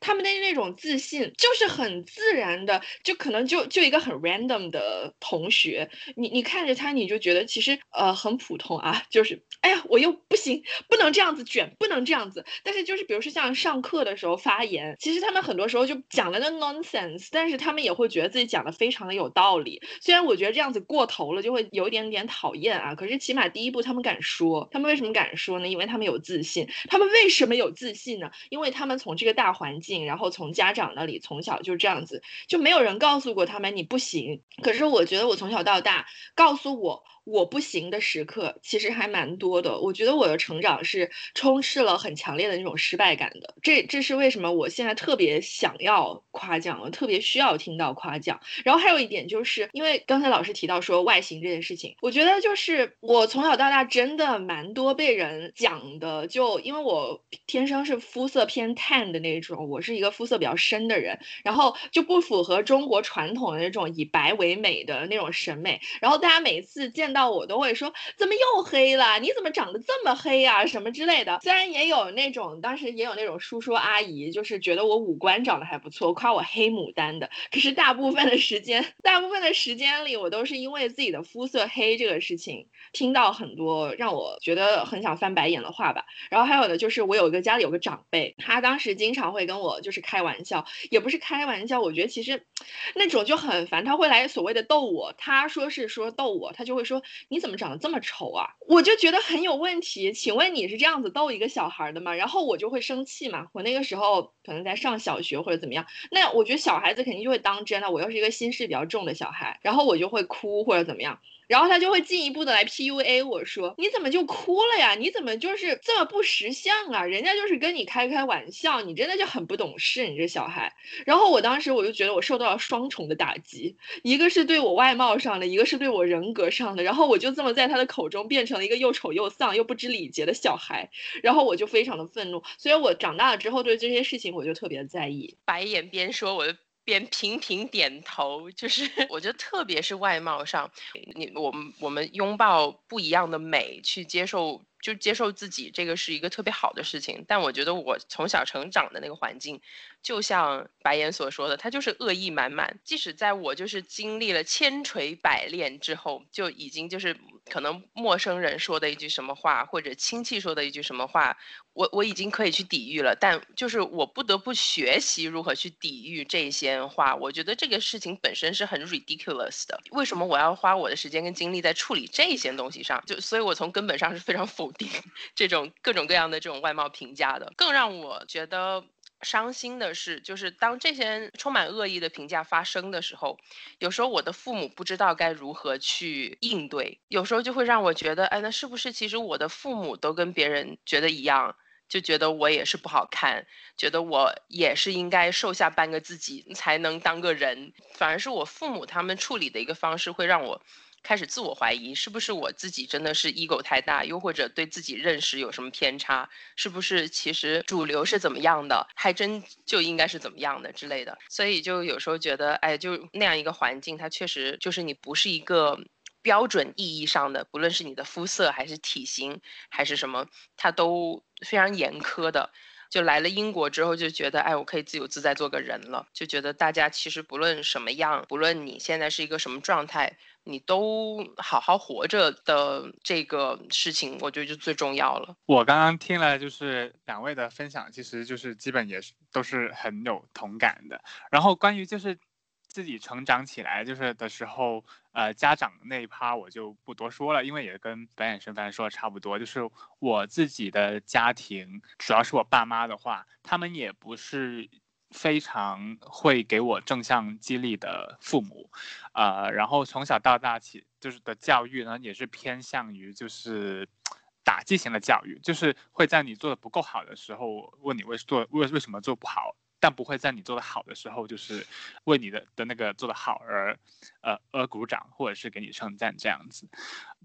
[SPEAKER 1] 他们的那种自信就是很自然的，就可能就就一个很 random 的同学，你你看着他，你就觉得其实呃很普通啊，就是哎呀我又不行，不能这样子卷，不能这样子。但是就是比如说像上课的时候发言，其实他们很多时候就讲了那 nonsense，但是他们也会觉得自己讲的非常的有道理。虽然我觉得这样子过头了就会有一点点讨厌啊，可是起码第一步他们敢说，他们为什么敢说呢？因为他们有自信。他们为什么有自信呢？因为他们从这个大环境。然后从家长那里从小就这样子，就没有人告诉过他们你不行。可是我觉得我从小到大告诉我。我不行的时刻其实还蛮多的，我觉得我的成长是充斥了很强烈的那种失败感的。这这是为什么我现在特别想要夸奖，我特别需要听到夸奖。然后还有一点就是，因为刚才老师提到说外形这件事情，我觉得就是我从小到大真的蛮多被人讲的，就因为我天生是肤色偏淡的那种，我是一个肤色比较深的人，然后就不符合中国传统的那种以白为美的那种审美。然后大家每次见到我都会说怎么又黑了？你怎么长得这么黑呀？什么之类的。虽然也有那种，当时也有那种叔叔阿姨，就是觉得我五官长得还不错，夸我黑牡丹的。可是大部分的时间，大部分的时间里，我都是因为自己的肤色黑这个事情，听到很多让我觉得很想翻白眼的话吧。然后还有的就是，我有一个家里有个长辈，他当时经常会跟我就是开玩笑，也不是开玩笑，我觉得其实 那种就很烦。他会来所谓的逗我，他说是说逗我，他就会说。你怎么长得这么丑啊？我就觉得很有问题。请问你是这样子逗一个小孩的吗？然后我就会生气嘛。我那个时候可能在上小学或者怎么样，那我觉得小孩子肯定就会当真了。我又是一个心事比较重的小孩，然后我就会哭或者怎么样。然后他就会进一步的来 PUA 我说，你怎么就哭了呀？你怎么就是这么不识相啊？人家就是跟你开开玩笑，你真的就很不懂事，你这小孩。然后我当时我就觉得我受到了双重的打击，一个是对我外貌上的，一个是对我人格上的。然后我就这么在他的口中变成了一个又丑又丧又不知礼节的小孩，然后我就非常的愤怒。所以我长大了之后对这些事情我就特别在意。
[SPEAKER 2] 白眼边说，我边频频点头，就是 我觉得特别是外貌上，你我们我们拥抱不一样的美，去接受。就接受自己，这个是一个特别好的事情。但我觉得我从小成长的那个环境，就像白岩所说的，他就是恶意满满。即使在我就是经历了千锤百炼之后，就已经就是可能陌生人说的一句什么话，或者亲戚说的一句什么话，我我已经可以去抵御了。但就是我不得不学习如何去抵御这些话。我觉得这个事情本身是很 ridiculous 的。为什么我要花我的时间跟精力在处理这些东西上？就所以，我从根本上是非常否。定 这种各种各样的这种外貌评价的，更让我觉得伤心的是，就是当这些充满恶意的评价发生的时候，有时候我的父母不知道该如何去应对，有时候就会让我觉得，哎，那是不是其实我的父母都跟别人觉得一样，就觉得我也是不好看，觉得我也是应该瘦下半个自己才能当个人，反而是我父母他们处理的一个方式会让我。开始自我怀疑，是不是我自己真的是 ego 太大，又或者对自己认识有什么偏差？是不是其实主流是怎么样的，还真就应该是怎么样的之类的？所以就有时候觉得，哎，就那样一个环境，它确实就是你不是一个标准意义上的，不论是你的肤色还是体型还是什么，它都非常严苛的。就来了英国之后，就觉得，哎，我可以自由自在做个人了，就觉得大家其实不论什么样，不论你现在是一个什么状态。你都好好活着的这个事情，我觉得就最重要了。
[SPEAKER 3] 我刚刚听了就是两位的分享，其实就是基本也是都是很有同感的。然后关于就是自己成长起来就是的时候，呃，家长那一趴我就不多说了，因为也跟白眼神凡说的差不多。就是我自己的家庭，主要是我爸妈的话，他们也不是。非常会给我正向激励的父母，呃，然后从小到大起就是的教育呢，也是偏向于就是打击型的教育，就是会在你做的不够好的时候问你为做为为什么做不好。但不会在你做的好的时候，就是为你的的那个做的好而，呃，而鼓掌，或者是给你称赞这样子。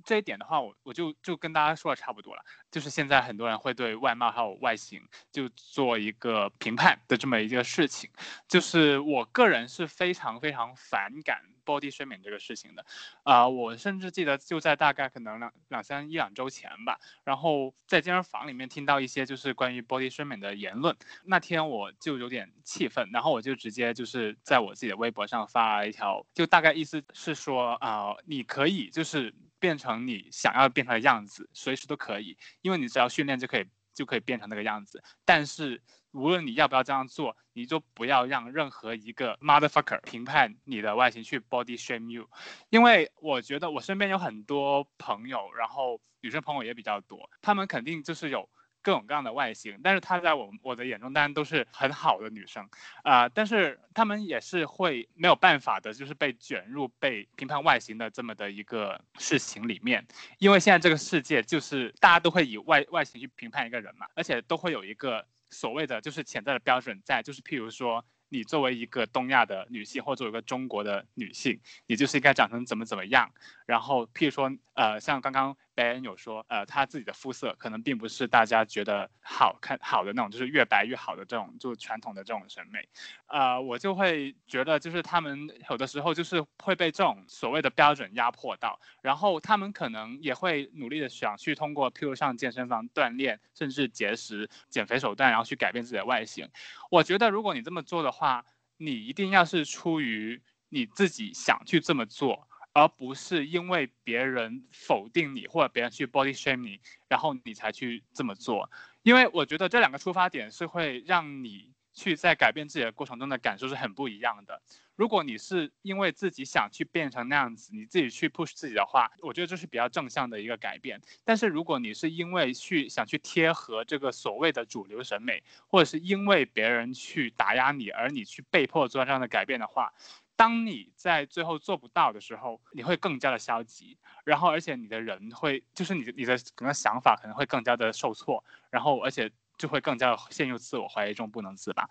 [SPEAKER 3] 这一点的话，我我就就跟大家说的差不多了。就是现在很多人会对外貌还有外形就做一个评判的这么一个事情，就是我个人是非常非常反感。Body shaming 这个事情的，啊，我甚至记得就在大概可能两两三一两周前吧，然后在健身房里面听到一些就是关于 body shaming 的言论，那天我就有点气愤，然后我就直接就是在我自己的微博上发了一条，就大概意思是说啊，你可以就是变成你想要变成的样子，随时都可以，因为你只要训练就可以就可以变成那个样子，但是。无论你要不要这样做，你就不要让任何一个 motherfucker 评判你的外形去 body shame you，因为我觉得我身边有很多朋友，然后女生朋友也比较多，她们肯定就是有各种各样的外形，但是她在我我的眼中当然都是很好的女生啊，但是她们也是会没有办法的，就是被卷入被评判外形的这么的一个事情里面，因为现在这个世界就是大家都会以外外形去评判一个人嘛，而且都会有一个。所谓的就是潜在的标准在，就是譬如说，你作为一个东亚的女性，或者作为一个中国的女性，你就是应该长成怎么怎么样。然后譬如说，呃，像刚刚。白人有说，呃，他自己的肤色可能并不是大家觉得好看好的那种，就是越白越好的这种，就传统的这种审美，呃，我就会觉得，就是他们有的时候就是会被这种所谓的标准压迫到，然后他们可能也会努力的想去通过，譬如上健身房锻炼，甚至节食、减肥手段，然后去改变自己的外形。我觉得，如果你这么做的话，你一定要是出于你自己想去这么做。而不是因为别人否定你，或者别人去 body shame 你，然后你才去这么做。因为我觉得这两个出发点是会让你去在改变自己的过程中的感受是很不一样的。如果你是因为自己想去变成那样子，你自己去 push 自己的话，我觉得这是比较正向的一个改变。但是如果你是因为去想去贴合这个所谓的主流审美，或者是因为别人去打压你，而你去被迫做这样的改变的话，当你在最后做不到的时候，你会更加的消极，然后而且你的人会就是你的你的可能想法可能会更加的受挫，然后而且。就会更加陷入自我怀疑中不能自拔，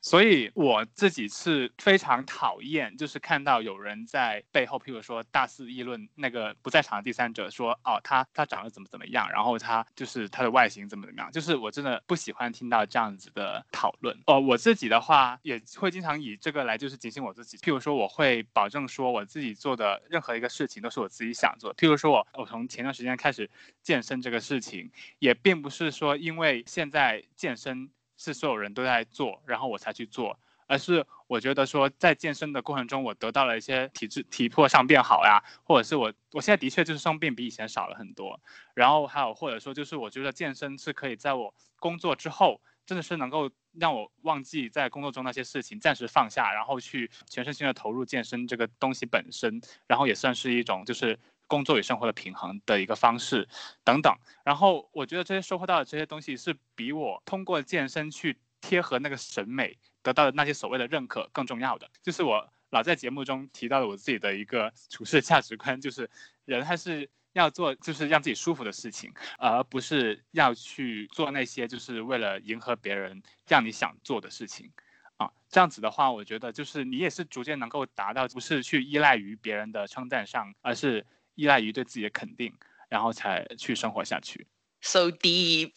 [SPEAKER 3] 所以我自己是非常讨厌，就是看到有人在背后，譬如说大肆议论那个不在场的第三者，说哦他他长得怎么怎么样，然后他就是他的外形怎么怎么样，就是我真的不喜欢听到这样子的讨论。哦，我自己的话也会经常以这个来就是警醒我自己，譬如说我会保证说我自己做的任何一个事情都是我自己想做，譬如说我我从前段时间开始健身这个事情，也并不是说因为现在。在健身是所有人都在做，然后我才去做，而是我觉得说在健身的过程中，我得到了一些体质体魄上变好呀，或者是我我现在的确就是生病比以前少了很多，然后还有或者说就是我觉得健身是可以在我工作之后，真的是能够让我忘记在工作中那些事情，暂时放下，然后去全身心的投入健身这个东西本身，然后也算是一种就是。工作与生活的平衡的一个方式，等等。然后我觉得这些收获到的这些东西，是比我通过健身去贴合那个审美得到的那些所谓的认可更重要的。就是我老在节目中提到的我自己的一个处事价值观，就是人还是要做就是让自己舒服的事情，而不是要去做那些就是为了迎合别人让你想做的事情。啊，这样子的话，我觉得就是你也是逐渐能够达到，不是去依赖于别人的称赞上，而是。依赖于对自己的肯定，然后才去生活下去。
[SPEAKER 2] So deep，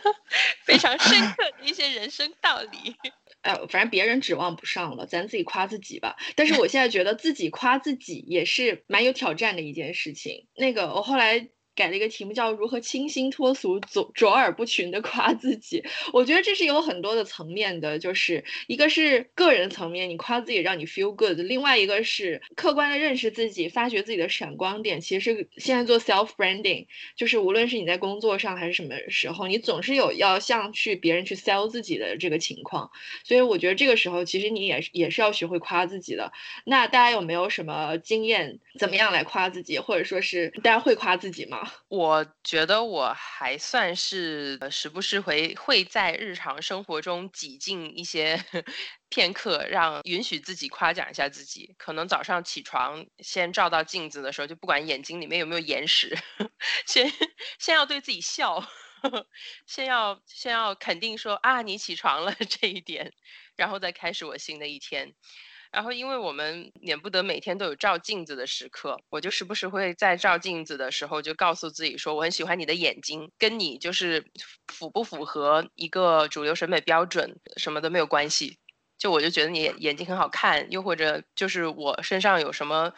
[SPEAKER 2] 非常深刻的一些人生道理。
[SPEAKER 1] 哎，反正别人指望不上了，咱自己夸自己吧。但是我现在觉得自己夸自己也是蛮有挑战的一件事情。那个，我后来。改了一个题目，叫如何清新脱俗、卓卓尔不群的夸自己。我觉得这是有很多的层面的，就是一个是个人层面，你夸自己让你 feel good；另外一个是客观的认识自己，发掘自己的闪光点。其实现在做 self branding，就是无论是你在工作上还是什么时候，你总是有要向去别人去 sell 自己的这个情况。所以我觉得这个时候，其实你也也是要学会夸自己的。那大家有没有什么经验，怎么样来夸自己，或者说是大家会夸自己吗？
[SPEAKER 2] 我觉得我还算是呃，时不时会会在日常生活中挤进一些 片刻，让允许自己夸奖一下自己。可能早上起床先照到镜子的时候，就不管眼睛里面有没有眼屎，先先要对自己笑，先要先要肯定说啊，你起床了这一点，然后再开始我新的一天。然后，因为我们免不得每天都有照镜子的时刻，我就时不时会在照镜子的时候就告诉自己说，我很喜欢你的眼睛，跟你就是符不符合一个主流审美标准什么的没有关系，就我就觉得你眼睛很好看，又或者就是我身上有什么。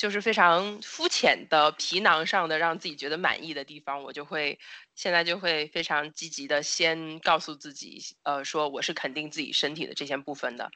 [SPEAKER 2] 就是非常肤浅的皮囊上的让自己觉得满意的地方，我就会现在就会非常积极的先告诉自己，呃，说我是肯定自己身体的这些部分的。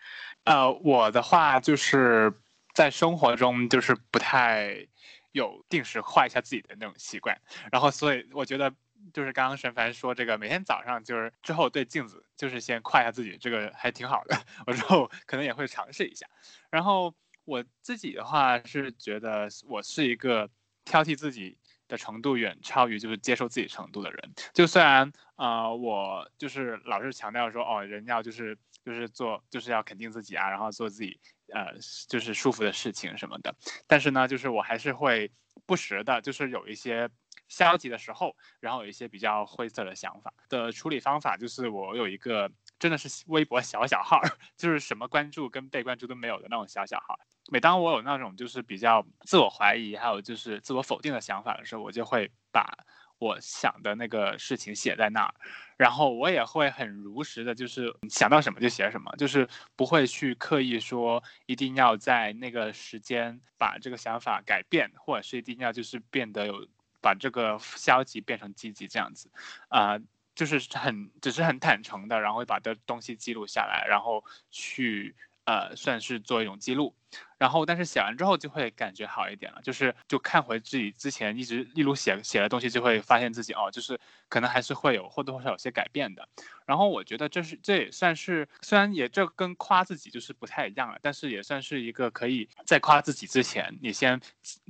[SPEAKER 3] 呃，我的话就是在生活中就是不太有定时夸一下自己的那种习惯，然后所以我觉得就是刚刚沈凡说这个每天早上就是之后对镜子就是先夸一下自己，这个还挺好的，我之后可能也会尝试一下，然后。我自己的话是觉得我是一个挑剔自己的程度远超于就是接受自己程度的人。就虽然啊，我就是老是强调说哦，人要就是就是做就是要肯定自己啊，然后做自己呃就是舒服的事情什么的。但是呢，就是我还是会不时的，就是有一些消极的时候，然后有一些比较灰色的想法的处理方法，就是我有一个真的是微博小小号，就是什么关注跟被关注都没有的那种小小号。每当我有那种就是比较自我怀疑，还有就是自我否定的想法的时候，我就会把我想的那个事情写在那儿，然后我也会很如实的，就是想到什么就写什么，就是不会去刻意说一定要在那个时间把这个想法改变，或者是一定要就是变得有把这个消极变成积极这样子，啊，就是很只是很坦诚的，然后把这东西记录下来，然后去。呃，算是做一种记录。然后，但是写完之后就会感觉好一点了，就是就看回自己之前一直例如写写的东西，就会发现自己哦，就是可能还是会有或多或少有些改变的。然后我觉得这是这也算是，虽然也这跟夸自己就是不太一样了，但是也算是一个可以在夸自己之前，你先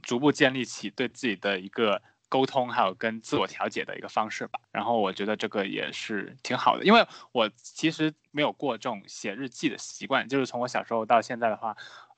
[SPEAKER 3] 逐步建立起对自己的一个沟通，还有跟自我调节的一个方式吧。然后我觉得这个也是挺好的，因为我其实没有过这种写日记的习惯，就是从我小时候到现在的话。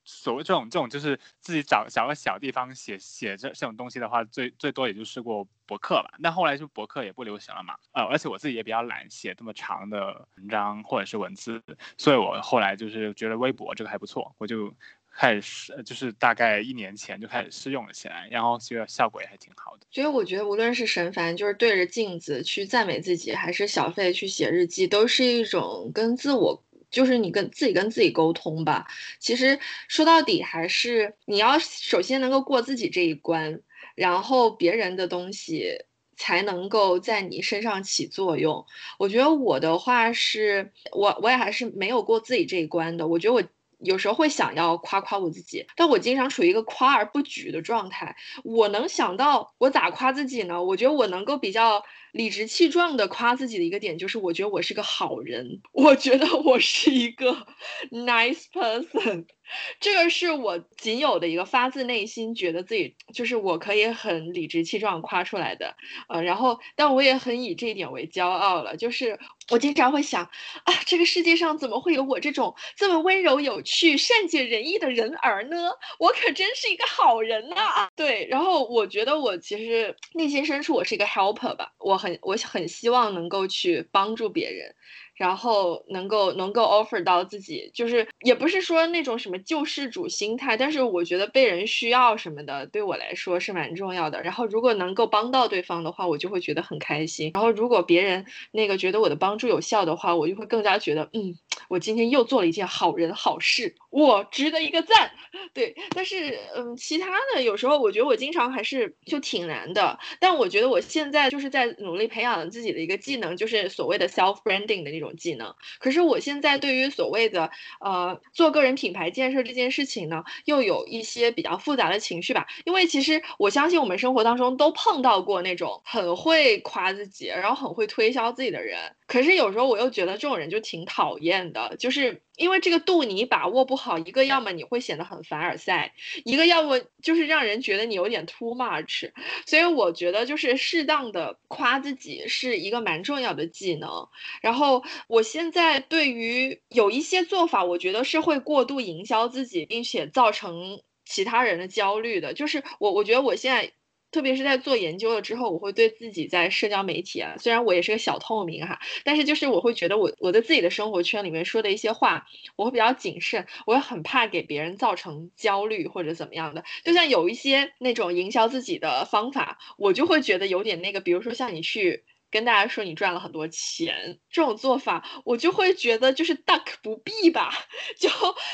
[SPEAKER 3] 所谓这种这种就是自己找找个小地方写写这这种东西的话，最最多也就试过博客吧。那后来就博客也不流行了嘛，呃，而且我自己也比较懒，写这么长的文章或者是文字，所以我后来就是觉得微博这个还不错，我就开始试，就是大概一年前就开始试用了起来，然后觉得效果也还挺好的。
[SPEAKER 1] 所以我觉得无论是神凡就是对着镜子去赞美自己，还是小费去写日记，都是一种跟自我。就是你跟自己跟自己沟通吧，其实说到底还是你要首先能够过自己这一关，然后别人的东西才能够在你身上起作用。我觉得我的话是，我我也还是没有过自己这一关的。我觉得我有时候会想要夸夸我自己，但我经常处于一个夸而不举的状态。我能想到我咋夸自己呢？我觉得我能够比较。理直气壮的夸自己的一个点就是，我觉得我是个好人，我觉得我是一个 nice person，这个是我仅有的一个发自内心觉得自己就是我可以很理直气壮夸出来的，呃，然后但我也很以这一点为骄傲了，就是我经常会想啊，这个世界上怎么会有我这种这么温柔有趣、善解人意的人儿呢？我可真是一个好人呐！对，然后我觉得我其实内心深处我是一个 helper 吧，我很很。我很希望能够去帮助别人。然后能够能够 offer 到自己，就是也不是说那种什么救世主心态，但是我觉得被人需要什么的，对我来说是蛮重要的。然后如果能够帮到对方的话，我就会觉得很开心。然后如果别人那个觉得我的帮助有效的话，我就会更加觉得，嗯，我今天又做了一件好人好事，我值得一个赞。对，但是嗯，其他的有时候我觉得我经常还是就挺难的。但我觉得我现在就是在努力培养自己的一个技能，就是所谓的 self branding 的那种。技能，可是我现在对于所谓的呃做个人品牌建设这件事情呢，又有一些比较复杂的情绪吧。因为其实我相信我们生活当中都碰到过那种很会夸自己，然后很会推销自己的人。可是有时候我又觉得这种人就挺讨厌的，就是因为这个度你把握不好，一个要么你会显得很凡尔赛，一个要么就是让人觉得你有点 too much。所以我觉得就是适当的夸自己是一个蛮重要的技能。然后我现在对于有一些做法，我觉得是会过度营销自己，并且造成其他人的焦虑的。就是我我觉得我现在。特别是在做研究了之后，我会对自己在社交媒体啊，虽然我也是个小透明哈，但是就是我会觉得我我在自己的生活圈里面说的一些话，我会比较谨慎，我也很怕给别人造成焦虑或者怎么样的。就像有一些那种营销自己的方法，我就会觉得有点那个，比如说像你去。跟大家说你赚了很多钱，这种做法我就会觉得就是大可不必吧。就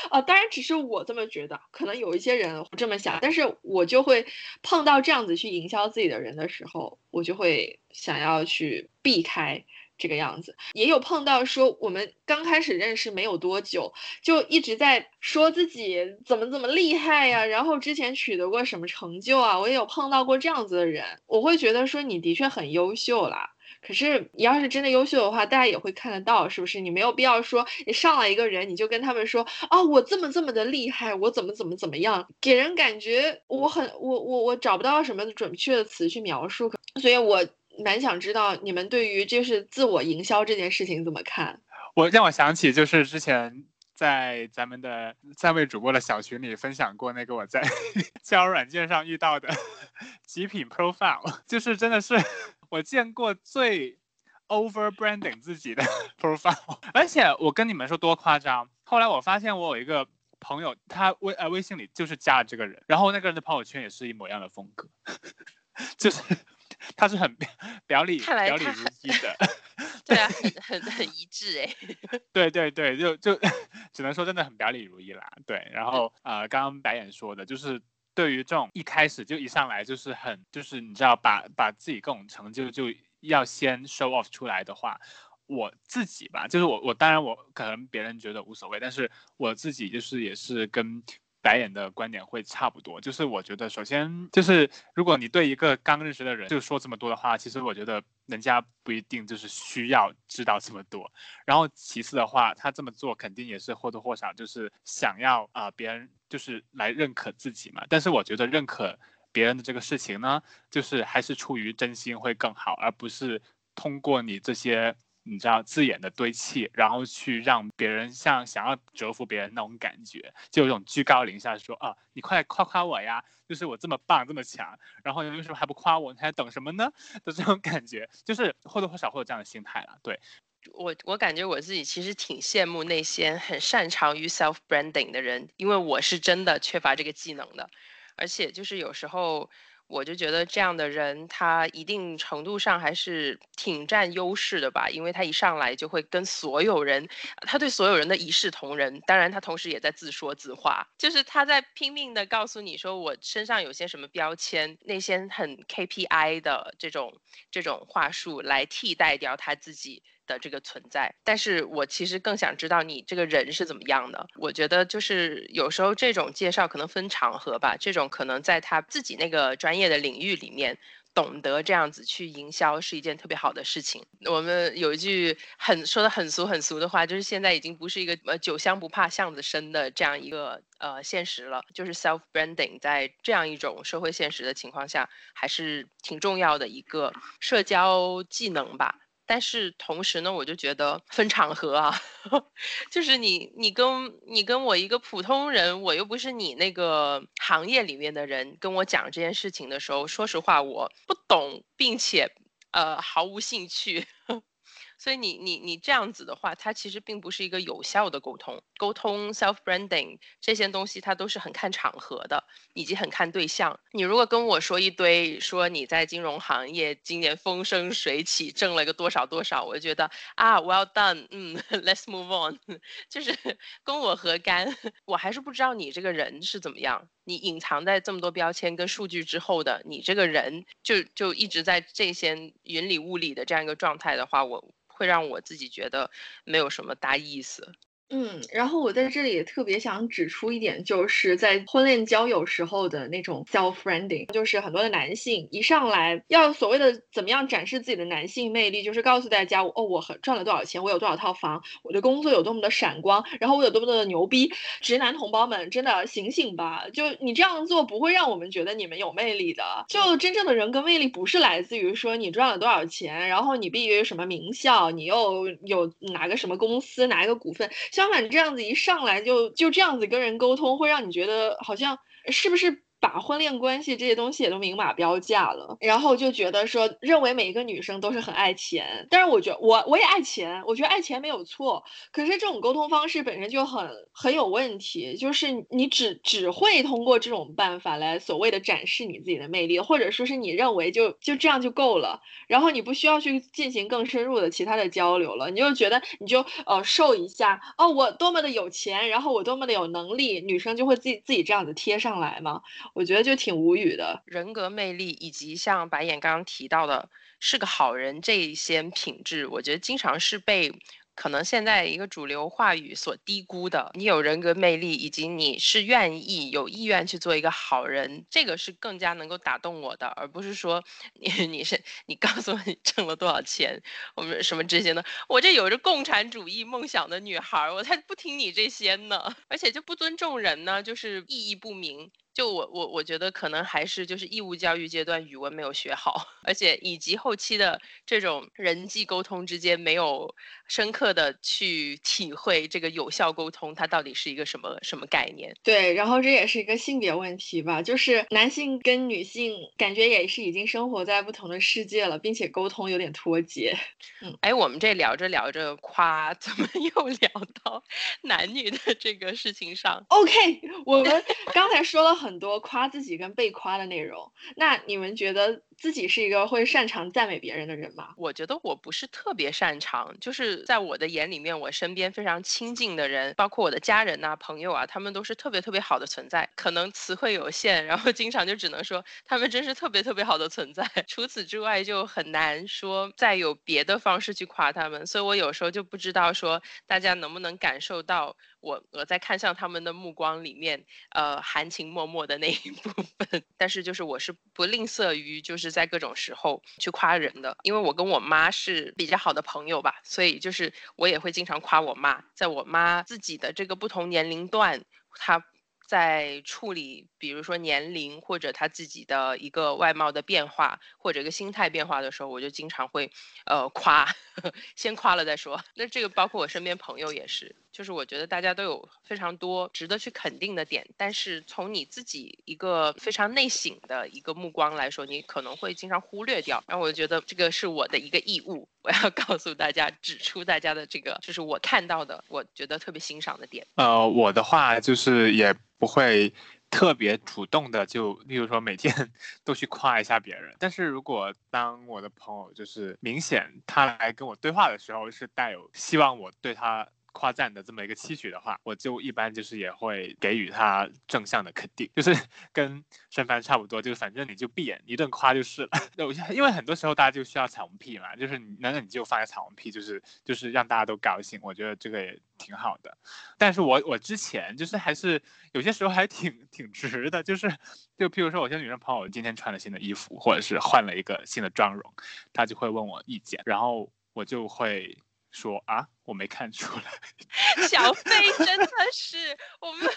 [SPEAKER 1] 啊，当然只是我这么觉得，可能有一些人这么想，但是我就会碰到这样子去营销自己的人的时候，我就会想要去避开这个样子。也有碰到说我们刚开始认识没有多久，就一直在说自己怎么怎么厉害呀，然后之前取得过什么成就啊，我也有碰到过这样子的人，我会觉得说你的确很优秀啦。可是你要是真的优秀的话，大家也会看得到，是不是？你没有必要说你上来一个人，你就跟他们说啊，我这么这么的厉害，我怎么怎么怎么样，给人感觉我很我我我找不到什么准确的词去描述，所以我蛮想知道你们对于就是自我营销这件事情怎么看？
[SPEAKER 3] 我让我想起就是之前在咱们的三位主播的小群里分享过那个我在 交友软件上遇到的 极品 profile，就是真的是。我见过最 over branding 自己的 profile，而且我跟你们说多夸张。后来我发现我有一个朋友，他微呃微信里就是加了这个人，然后那个人的朋友圈也是一模一样的风格，就是他是很表里表里如一的。
[SPEAKER 2] 对啊，很很很一致哎。
[SPEAKER 3] 对对对，就就 只能说真的很表里如一啦。对，然后呃，刚刚白眼说的就是。对于这种一开始就一上来就是很就是你知道把把自己各种成就就要先 show off 出来的话，
[SPEAKER 4] 我自己吧，就是我我当然我可能别人觉得无所谓，但是我自己就是也是跟。白眼的观点会差不多，就是我觉得，首先就是如果你对一个刚认识的人就说这么多的话，其实我觉得人家不一定就是需要知道这么多。然后其次的话，他这么做肯定也是或多或少就是想要啊别人就是来认可自己嘛。但是我觉得认可别人的这个事情呢，就是还是出于真心会更好，而不是通过你这些。你知道字眼的堆砌，然后去让别人像想要折服别人那种感觉，就有种居高临下说啊，你快夸夸我呀，就是我这么棒这么强，然后你为什么还不夸我？你还等什么呢？的这种感觉，就是或多或少会有这样的心态了。对
[SPEAKER 2] 我，我感觉我自己其实挺羡慕那些很擅长于 self branding 的人，因为我是真的缺乏这个技能的，而且就是有时候。我就觉得这样的人，他一定程度上还是挺占优势的吧，因为他一上来就会跟所有人，他对所有人的一视同仁。当然，他同时也在自说自话，就是他在拼命的告诉你说我身上有些什么标签，那些很 KPI 的这种这种话术来替代掉他自己。的这个存在，但是我其实更想知道你这个人是怎么样的。我觉得就是有时候这种介绍可能分场合吧，这种可能在他自己那个专业的领域里面，懂得这样子去营销是一件特别好的事情。我们有一句很说的很俗很俗的话，就是现在已经不是一个呃酒香不怕巷子深的这样一个呃现实了，就是 self branding 在这样一种社会现实的情况下，还是挺重要的一个社交技能吧。但是同时呢，我就觉得分场合啊，就是你你跟你跟我一个普通人，我又不是你那个行业里面的人，跟我讲这件事情的时候，说实话我不懂，并且呃毫无兴趣。所以你你你这样子的话，它其实并不是一个有效的沟通。沟通 self branding 这些东西，它都是很看场合的，以及很看对象。你如果跟我说一堆，说你在金融行业今年风生水起，挣了个多少多少，我就觉得啊，well done，嗯，let's move on，就是跟我何干？我还是不知道你这个人是怎么样。你隐藏在这么多标签跟数据之后的你这个人，就就一直在这些云里雾里的这样一个状态的话，我。会让我自己觉得没有什么大意思。
[SPEAKER 1] 嗯，然后我在这里也特别想指出一点，就是在婚恋交友时候的那种 self branding，就是很多的男性一上来要所谓的怎么样展示自己的男性魅力，就是告诉大家，哦，我很赚了多少钱，我有多少套房，我的工作有多么的闪光，然后我有多么的牛逼。直男同胞们，真的醒醒吧！就你这样做不会让我们觉得你们有魅力的。就真正的人格魅力不是来自于说你赚了多少钱，然后你毕业于什么名校，你又有哪个什么公司，哪一个股份。像相反，这样子一上来就就这样子跟人沟通，会让你觉得好像是不是？把婚恋关系这些东西也都明码标价了，然后就觉得说，认为每一个女生都是很爱钱，但是我觉得我我也爱钱，我觉得爱钱没有错，可是这种沟通方式本身就很很有问题，就是你只只会通过这种办法来所谓的展示你自己的魅力，或者说是你认为就就这样就够了，然后你不需要去进行更深入的其他的交流了，你就觉得你就呃受一下哦，我多么的有钱，然后我多么的有能力，女生就会自己自己这样子贴上来吗？我觉得就挺无语的，
[SPEAKER 2] 人格魅力以及像白眼刚刚提到的是个好人这一些品质，我觉得经常是被。可能现在一个主流话语所低估的，你有人格魅力，以及你是愿意有意愿去做一个好人，这个是更加能够打动我的，而不是说你你是你告诉我你挣了多少钱，我们什么这些呢？我这有着共产主义梦想的女孩，我才不听你这些呢！而且就不尊重人呢，就是意义不明。就我我我觉得可能还是就是义务教育阶段语文没有学好，而且以及后期的这种人际沟通之间没有深刻的去体会这个有效沟通它到底是一个什么什么概念。
[SPEAKER 1] 对，然后这也是一个性别问题吧，就是男性跟女性感觉也是已经生活在不同的世界了，并且沟通有点脱节。
[SPEAKER 2] 嗯，哎，我们这聊着聊着夸，怎么又聊到男女的这个事情上
[SPEAKER 1] ？OK，我们刚才说了。很多夸自己跟被夸的内容，那你们觉得自己是一个会擅长赞美别人的人吗？
[SPEAKER 2] 我觉得我不是特别擅长，就是在我的眼里面，我身边非常亲近的人，包括我的家人呐、朋友啊，他们都是特别特别好的存在。可能词汇有限，然后经常就只能说他们真是特别特别好的存在。除此之外，就很难说再有别的方式去夸他们。所以我有时候就不知道说大家能不能感受到我我在看向他们的目光里面，呃，含情脉脉的那一部分。但是就是我是不吝啬于就是是在各种时候去夸人的，因为我跟我妈是比较好的朋友吧，所以就是我也会经常夸我妈，在我妈自己的这个不同年龄段，她。在处理，比如说年龄或者他自己的一个外貌的变化，或者一个心态变化的时候，我就经常会，呃，夸，先夸了再说。那这个包括我身边朋友也是，就是我觉得大家都有非常多值得去肯定的点，但是从你自己一个非常内省的一个目光来说，你可能会经常忽略掉。然后我觉得这个是我的一个义务，我要告诉大家，指出大家的这个，就是我看到的，我觉得特别欣赏的点。
[SPEAKER 3] 呃，我的话就是也不会特别主动的，就例如说每天 都去夸一下别人。但是如果当我的朋友就是明显他来跟我对话的时候，是带有希望我对他。夸赞的这么一个期许的话，我就一般就是也会给予他正向的肯定，就是 跟申凡差不多，就是反正你就闭眼一顿夸就是了。因为很多时候大家就需要彩虹屁嘛，就是你那那你就发个彩虹屁，就是就是让大家都高兴，我觉得这个也挺好的。但是我我之前就是还是有些时候还挺挺直的，就是就譬如说，我些女生朋友今天穿了新的衣服，或者是换了一个新的妆容，她就会问我意见，然后我就会说啊。我没看出来，
[SPEAKER 2] 小费真的是我们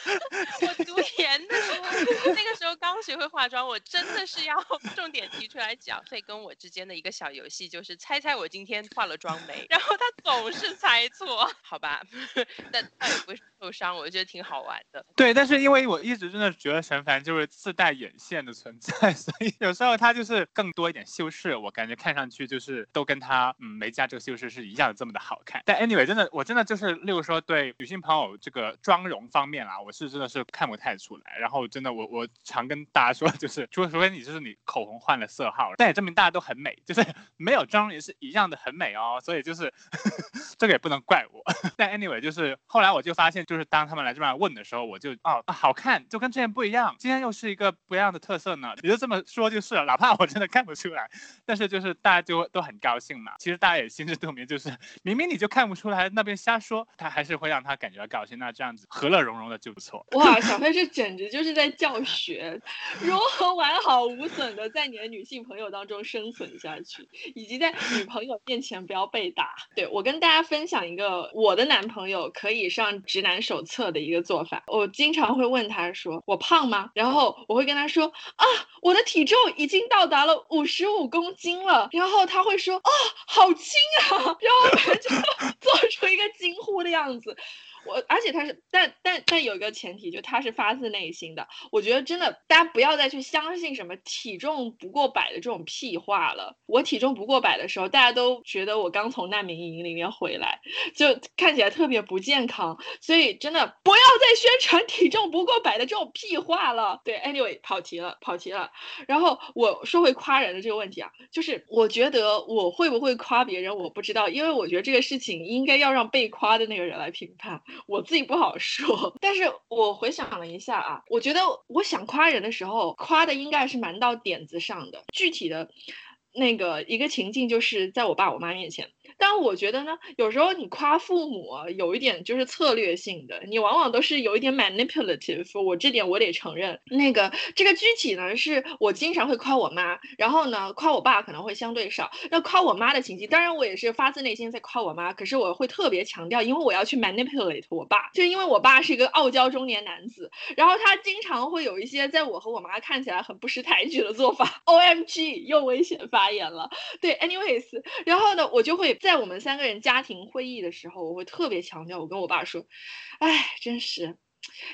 [SPEAKER 2] 我读研的时候，那个时候刚学会化妆，我真的是要 重点提出来讲。所以跟我之间的一个小游戏就是猜猜我今天化了妆没，然后他总是猜错，好吧？但他也不会受伤，我觉得挺好玩的。
[SPEAKER 3] 对，但是因为我一直真的觉得陈凡就是自带眼线的存在，所以有时候他就是更多一点修饰，我感觉看上去就是都跟他嗯没加这个修饰是一样的这么的好看。但 anyway。对真的，我真的就是，例如说对女性朋友这个妆容方面啊，我是真的是看不太出来。然后真的，我我常跟大家说，就是除除非你就是你口红换了色号，但也证明大家都很美，就是 没有妆也是一样的很美哦。所以就是 这个也不能怪我。但 anyway，就是后来我就发现，就是当他们来这边问的时候，我就哦好看，就跟之前不一样，今天又是一个不一样的特色呢。你就这么说就是了，哪怕我真的看不出来，但是就是大家就都很高兴嘛。其实大家也心知肚明，就是明明你就看不出来。来那边瞎说，他还是会让他感觉到高兴。那这样子和乐融融的就不错。
[SPEAKER 1] 哇，小 飞这简直就是在教学，如何完好无损的在你的女性朋友当中生存下去，以及在女朋友面前不要被打。对我跟大家分享一个我的男朋友可以上直男手册的一个做法。我经常会问他说：“我胖吗？”然后我会跟他说：“啊，我的体重已经到达了五十五公斤了。”然后他会说：“啊，好轻啊！”然后我们就 做。出一个惊呼的样子。我而且他是，但但但有一个前提，就他是发自内心的。我觉得真的，大家不要再去相信什么体重不过百的这种屁话了。我体重不过百的时候，大家都觉得我刚从难民营里面回来，就看起来特别不健康。所以真的不要再宣传体重不过百的这种屁话了。对，anyway，跑题了，跑题了。然后我说回夸人的这个问题啊，就是我觉得我会不会夸别人，我不知道，因为我觉得这个事情应该要让被夸的那个人来评判。我自己不好说，但是我回想了一下啊，我觉得我想夸人的时候，夸的应该是蛮到点子上的。具体的，那个一个情境就是在我爸我妈面前。但我觉得呢，有时候你夸父母有一点就是策略性的，你往往都是有一点 manipulative。我这点我得承认。那个这个具体呢，是我经常会夸我妈，然后呢夸我爸可能会相对少。那夸我妈的情境，当然我也是发自内心在夸我妈，可是我会特别强调，因为我要去 manipulate 我爸，就因为我爸是一个傲娇中年男子，然后他经常会有一些在我和我妈看起来很不识抬举的做法。O M G，又危险发言了。对，anyways，然后呢，我就会。在我们三个人家庭会议的时候，我会特别强调，我跟我爸说，哎，真是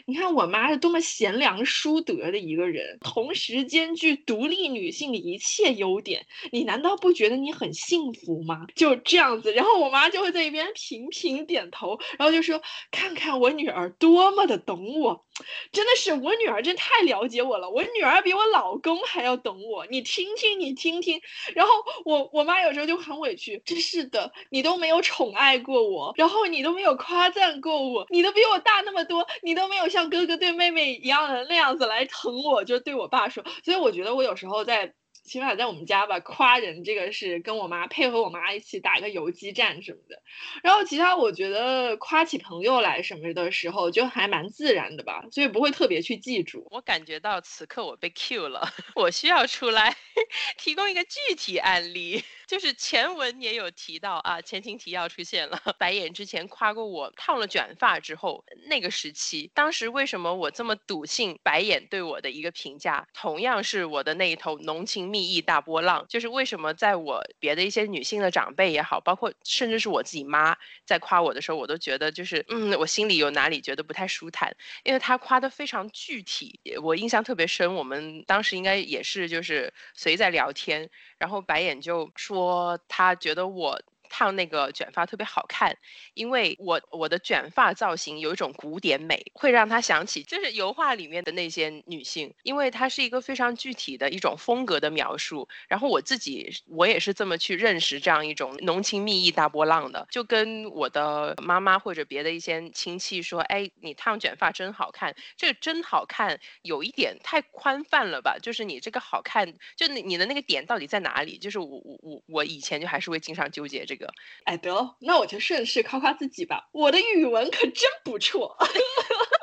[SPEAKER 1] 你看我妈是多么贤良淑德的一个人，同时兼具独立女性的一切优点，你难道不觉得你很幸福吗？就这样子，然后我妈就会在一边频频点头，然后就说：“看看我女儿多么的懂我，真的是我女儿真太了解我了，我女儿比我老公还要懂我，你听听，你听听。”然后我我妈有时候就很委屈，真是的，你都没有宠爱过我，然后你都没有夸赞过我，你都比我大那么多，你都都没有像哥哥对妹妹一样的那样子来疼我，就对我爸说。所以我觉得我有时候在。起码在我们家吧，夸人这个是跟我妈配合我妈一起打个游击战什么的。然后其他我觉得夸起朋友来什么的时候，就还蛮自然的吧，所以不会特别去记住。
[SPEAKER 2] 我感觉到此刻我被 Q 了，我需要出来 提供一个具体案例。就是前文也有提到啊，前情提要出现了。白眼之前夸过我烫了卷发之后，那个时期，当时为什么我这么笃信白眼对我的一个评价，同样是我的那一头浓情蜜意大波浪。就是为什么在我别的一些女性的长辈也好，包括甚至是我自己妈在夸我的时候，我都觉得就是嗯，我心里有哪里觉得不太舒坦，因为她夸的非常具体，我印象特别深。我们当时应该也是就是随在聊天，然后白眼就说。他觉得我。烫那个卷发特别好看，因为我我的卷发造型有一种古典美，会让他想起就是油画里面的那些女性，因为它是一个非常具体的一种风格的描述。然后我自己我也是这么去认识这样一种浓情蜜意大波浪的，就跟我的妈妈或者别的一些亲戚说，哎，你烫卷发真好看，这个真好看有一点太宽泛了吧？就是你这个好看，就你你的那个点到底在哪里？就是我我我我以前就还是会经常纠结这个。
[SPEAKER 1] 哎，得，那我就顺势夸夸自己吧。我的语文可真不错，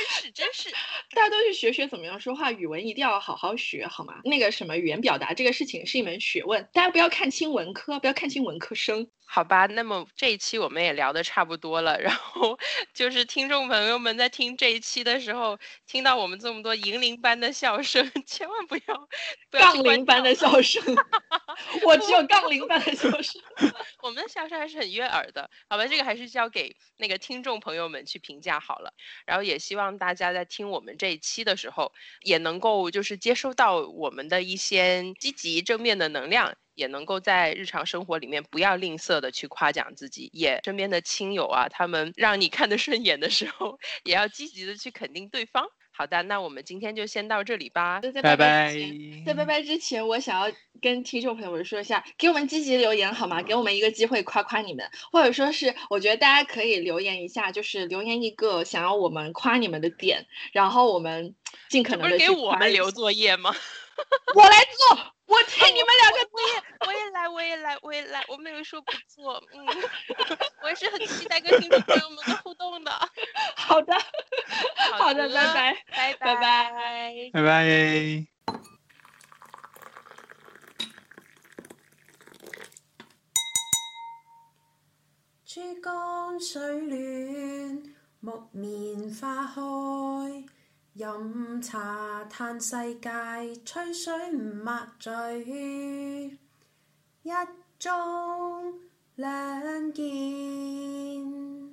[SPEAKER 2] 真是真是。
[SPEAKER 1] 大家都去学学怎么样说话，语文一定要好好学，好吗？那个什么语言表达这个事情是一门学问，大家不要看轻文科，不要看轻文科生。
[SPEAKER 2] 好吧，那么这一期我们也聊的差不多了，然后就是听众朋友们在听这一期的时候，听到我们这么多银铃般的笑声，千万不要
[SPEAKER 1] 杠铃般的笑声，我只有杠铃般的笑声，
[SPEAKER 2] 我们的笑声还是很悦耳的。好吧，这个还是交给那个听众朋友们去评价好了。然后也希望大家在听我们这一期的时候，也能够就是接收到我们的一些积极正面的能量。也能够在日常生活里面不要吝啬的去夸奖自己，也身边的亲友啊，他们让你看得顺眼的时候，也要积极的去肯定对方。好的，那我们今天就先到这里吧。
[SPEAKER 1] 在拜拜在拜拜之前，我想要跟听众朋友们说一下，给我们积极留言好吗？给我们一个机会夸夸你们，或者说是我觉得大家可以留言一下，就是留言一个想要我们夸你们的点，然后我们尽可能的
[SPEAKER 2] 给我们留作业吗？
[SPEAKER 1] 我来做。我替你们两个，
[SPEAKER 2] 我也 我也来，我也来，我也来，我没有说不做，嗯，我也是很期待跟听众朋友们的互动的。
[SPEAKER 1] 好的，好的，拜拜，
[SPEAKER 2] 拜
[SPEAKER 1] 拜，拜
[SPEAKER 3] 拜，拜拜。珠江水暖，木棉花开。饮茶叹世界，吹水唔抹嘴，一盅两件。